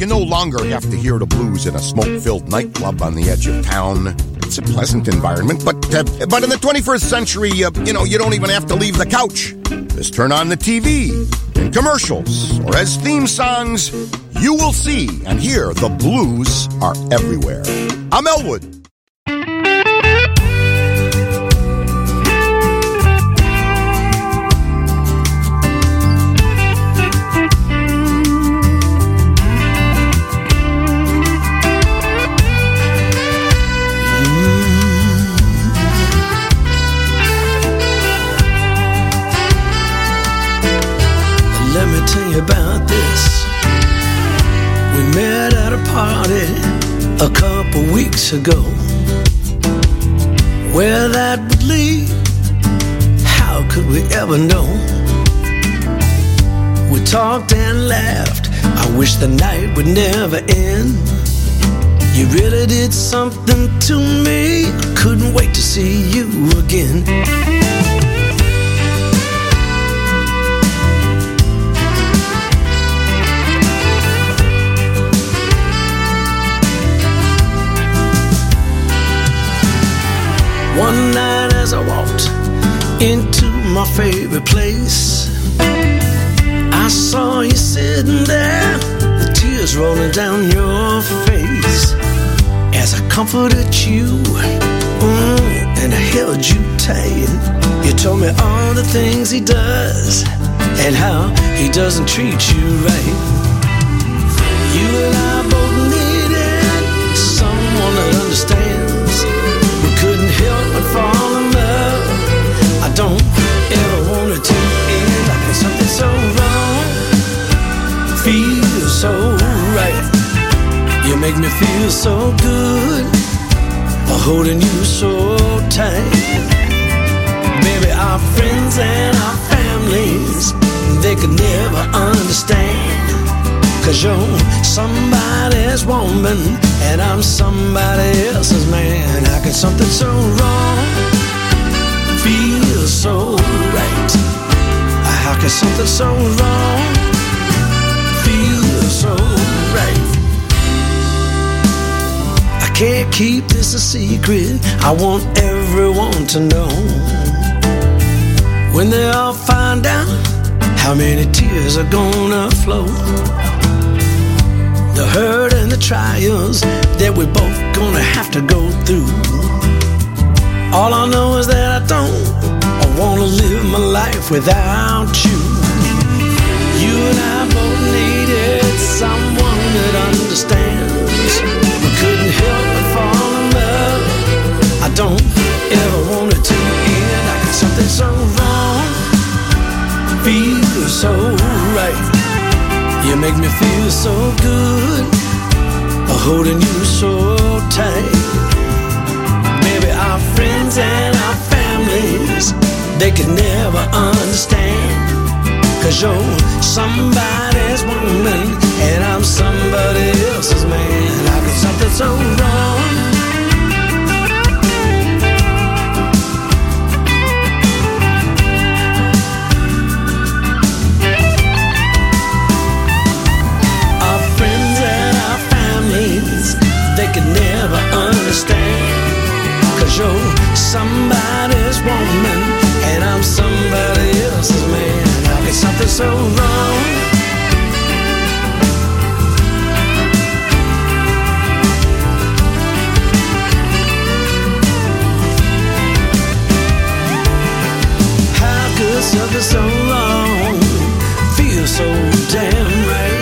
You no longer have to hear the blues in a smoke-filled nightclub on the edge of town. It's a pleasant environment, but uh, but in the 21st century, uh, you know, you don't even have to leave the couch. Just turn on the TV. In commercials or as theme songs, you will see and hear the blues are everywhere. I'm Elwood. About this. We met at a party a couple weeks ago. Where that would lead, how could we ever know? We talked and laughed. I wish the night would never end. You really did something to me. I couldn't wait to see you again. One night as I walked into my favorite place, I saw you sitting there, the tears rolling down your face. As I comforted you mm, and I held you tight, you told me all the things he does and how he doesn't treat you right. You and I make me feel so good. Holding you so tight. Baby, our friends and our families, they could never understand. Cause you're somebody's woman and I'm somebody else's man. How could something so wrong feel so right? How could something so wrong feel so can't keep this a secret. I want everyone to know. When they all find out how many tears are gonna flow the hurt and the trials that we're both gonna have to go through. All I know is that I don't I wanna live my life without you. You and I both needed someone that understands. Don't ever want it to end. I got something so wrong, feel so right. You make me feel so good, holding you so tight. Baby, our friends and our families, they could never understand. Cause you're somebody's woman, and I'm somebody else's man. How could something so somebody's woman, and I'm somebody else's man. How could something so wrong? How could something so wrong feel so damn right?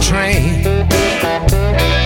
train.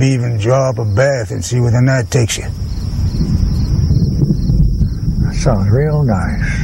maybe even draw up a bath and see where the night takes you. That sounds real nice.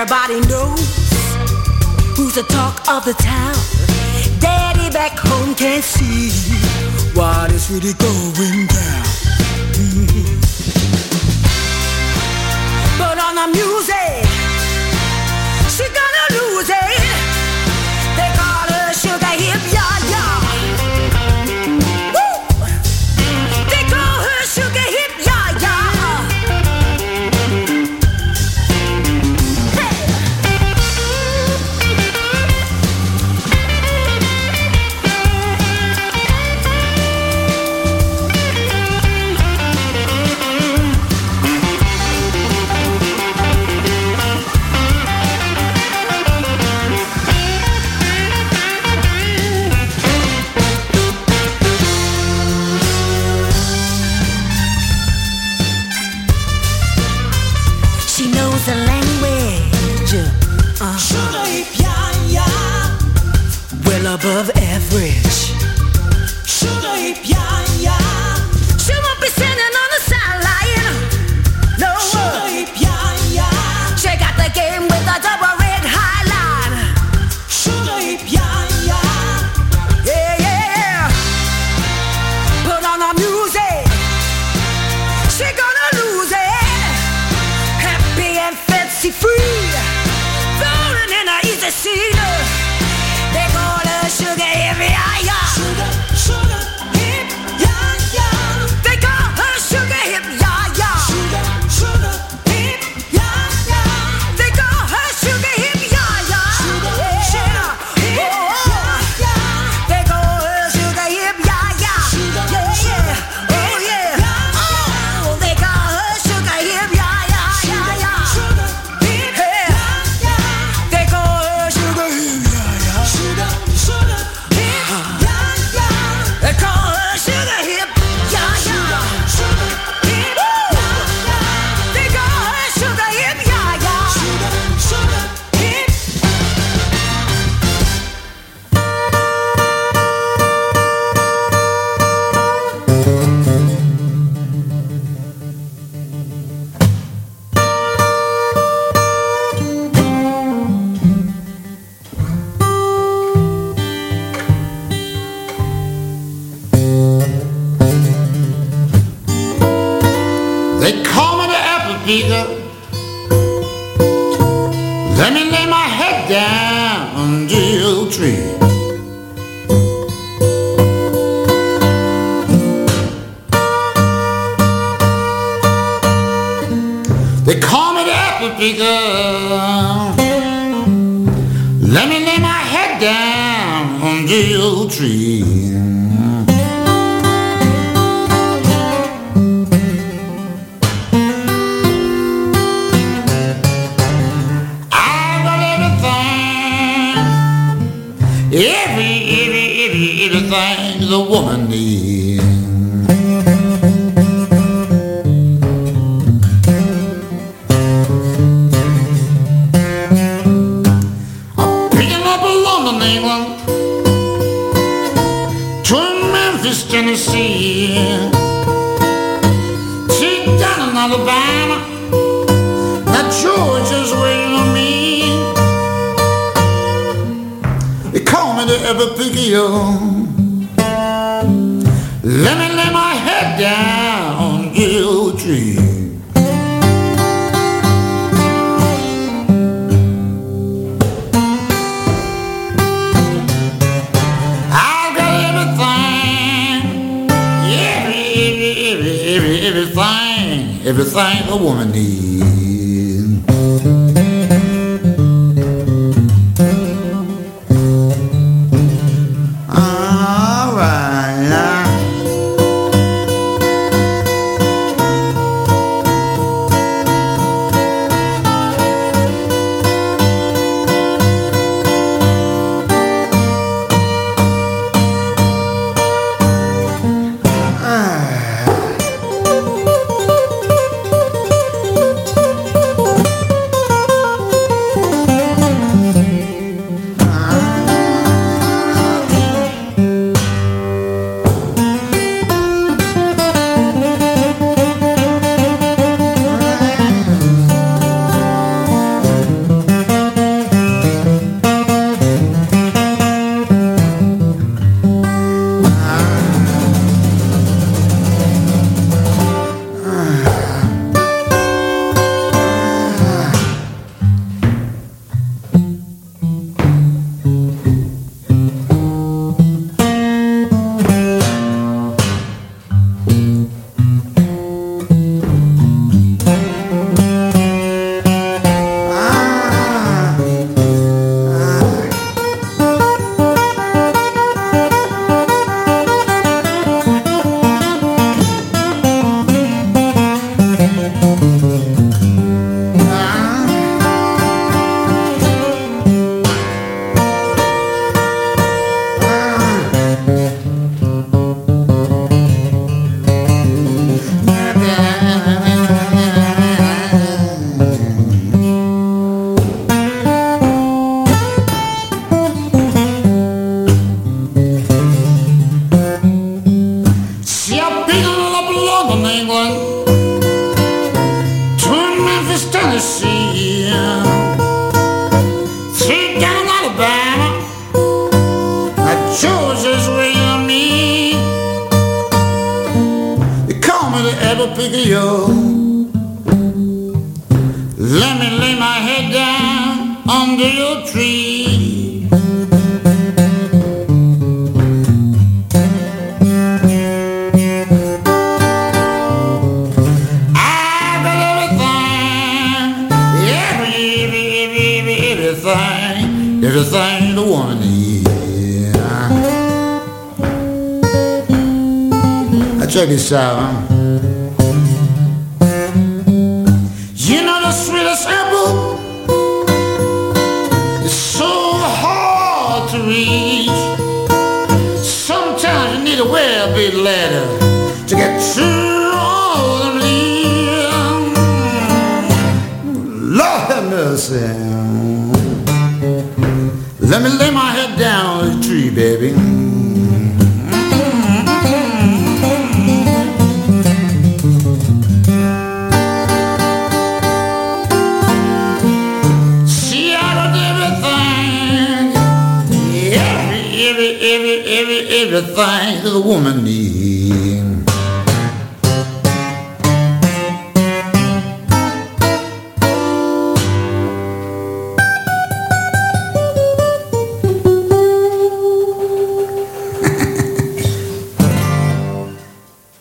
Everybody knows who's the talk of the town. Daddy back home can't see what is really going down.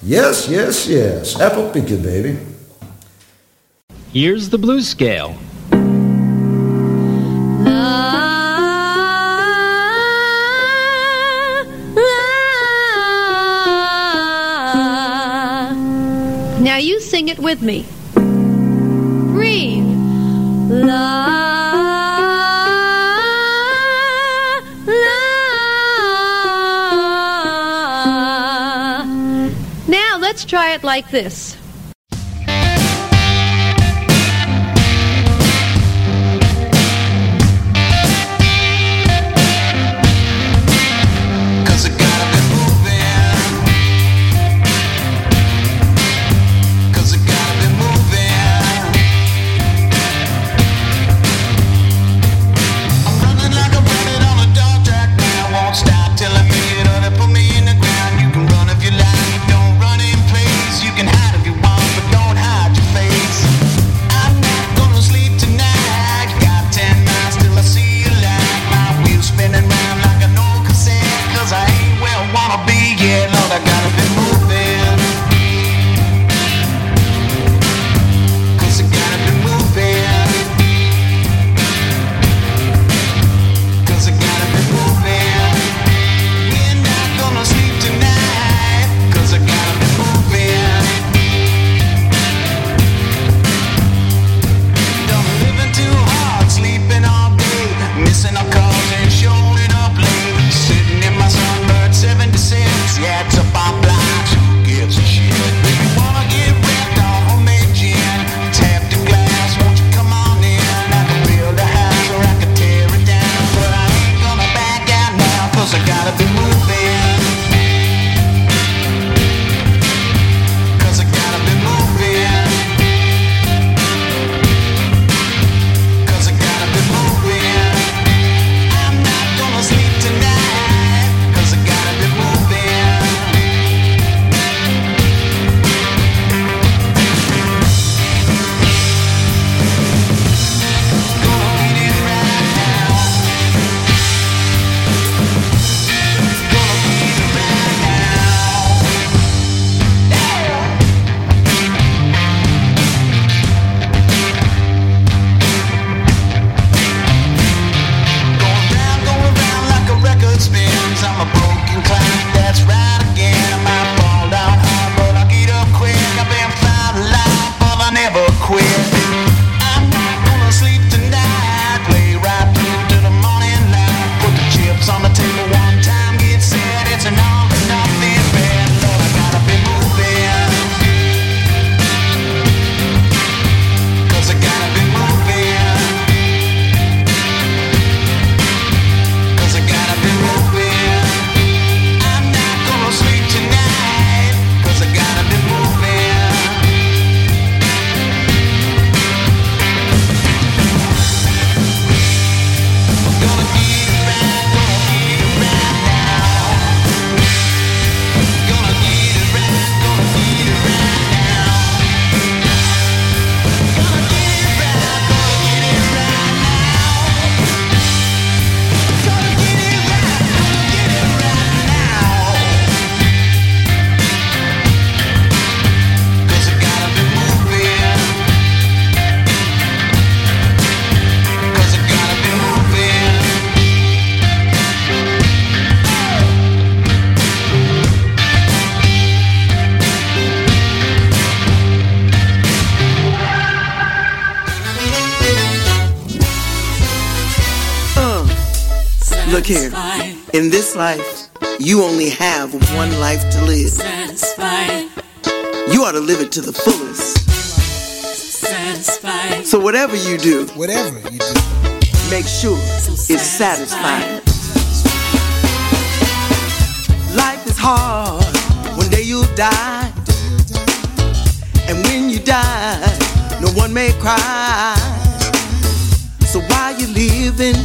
Yes, yes, yes. Apple picking, baby. Here's the blues scale. Now you sing it with me. Breathe. La. try it like this. life. You only have one life to live. Satisfied. You ought to live it to the fullest. Satisfied. So whatever you do, whatever you do, make sure so it's satisfying. Life is hard. One day you'll die. And when you die, no one may cry. So while you're living,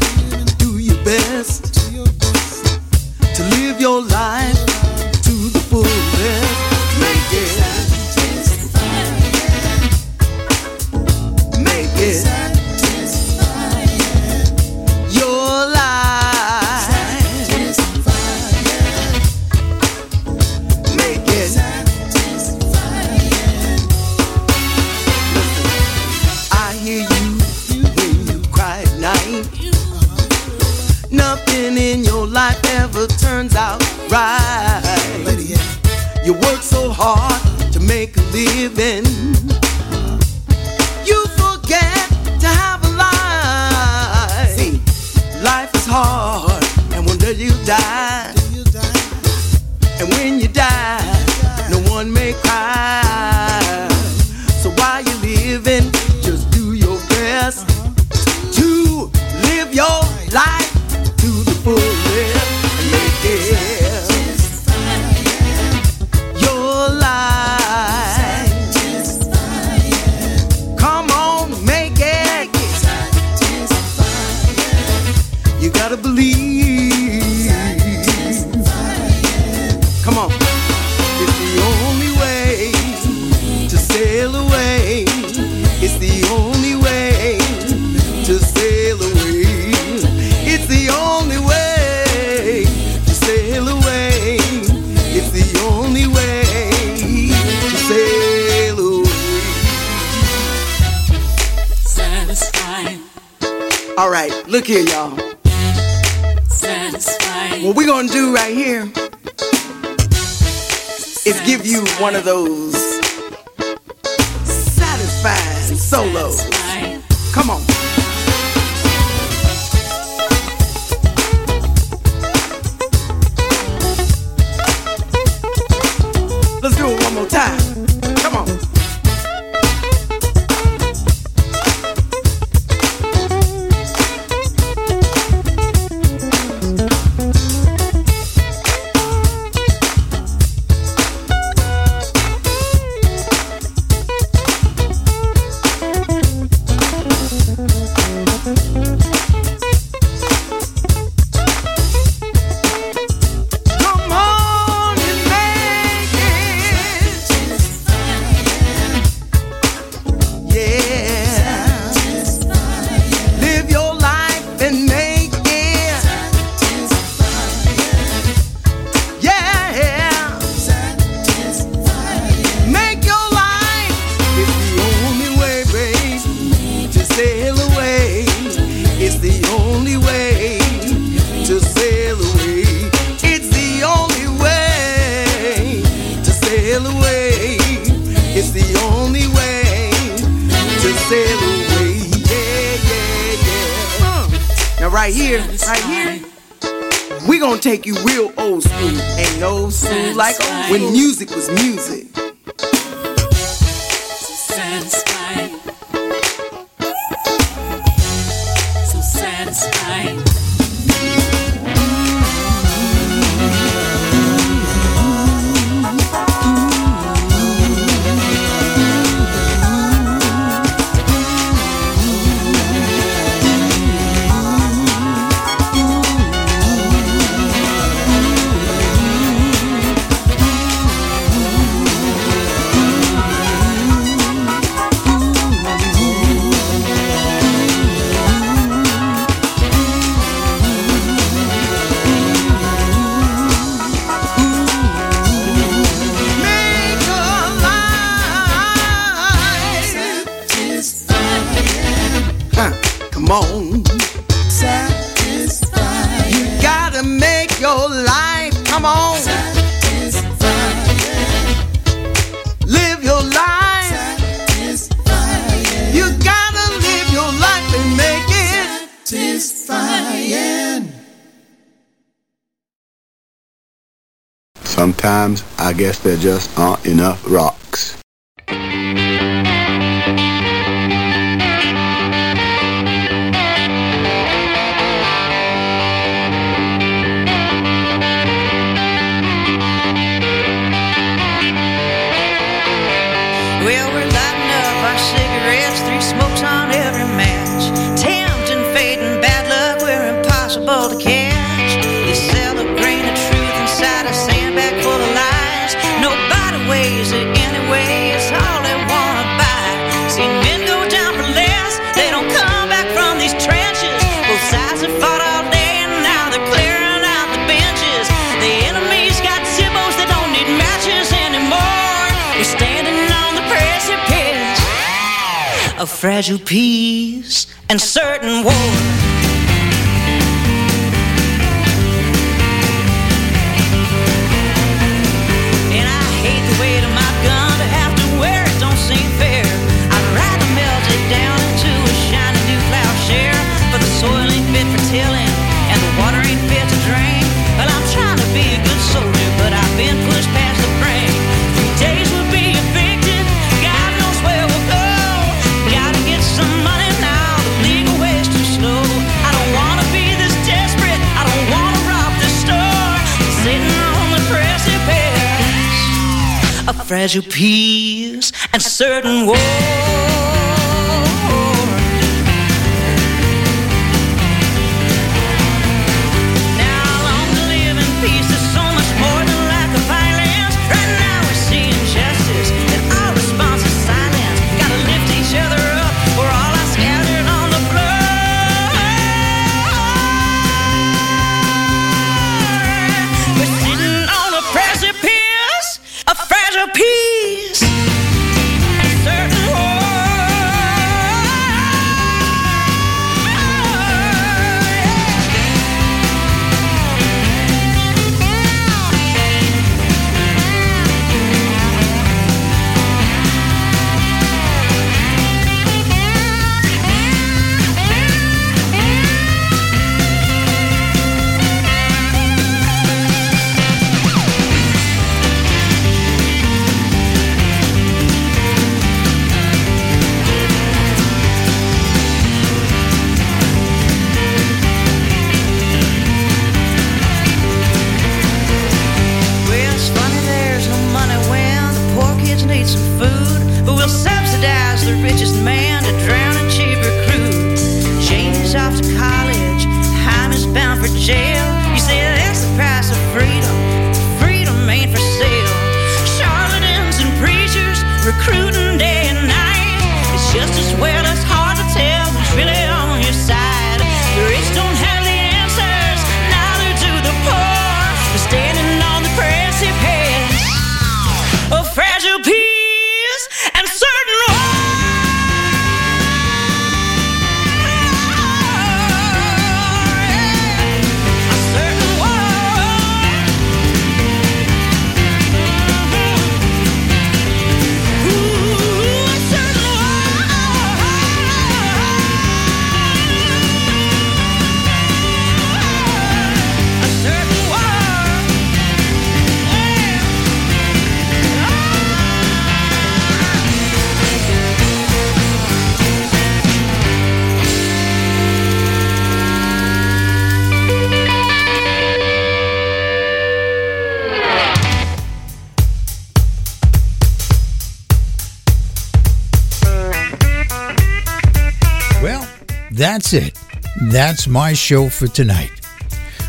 That's my show for tonight.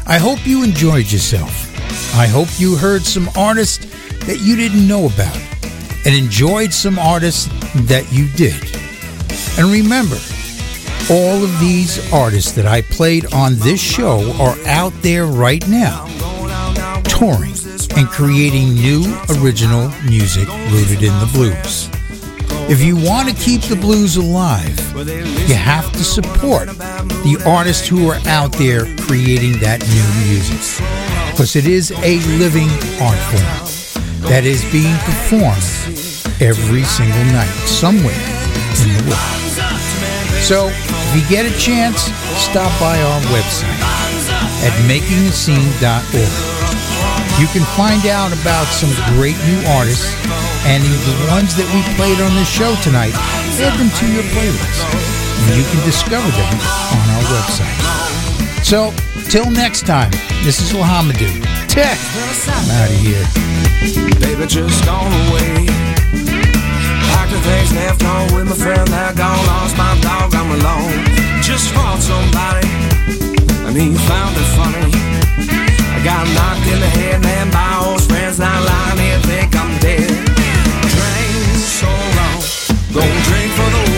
I hope you enjoyed yourself. I hope you heard some artists that you didn't know about and enjoyed some artists that you did. And remember, all of these artists that I played on this show are out there right now, touring and creating new original music rooted in the blues. If you want to keep the blues alive, you have to support the artists who are out there creating that new music. Because it is a living art form that is being performed every single night somewhere in the world. So, if you get a chance, stop by our website at makingascene.org. You can find out about some great new artists and the ones that we played on the show tonight, add them to your playlist. And you can discover them our website. So, till next time, this is Lahamadou. Tech, I'm out of here. Baby, just gone away. Packed the things left home with my friend that gone. Lost my dog, I'm alone. Just fought somebody, and he found it funny. I got knocked in the head, man, by old friends. Now lying here, think I'm dead. Drank so long, gon' drink for the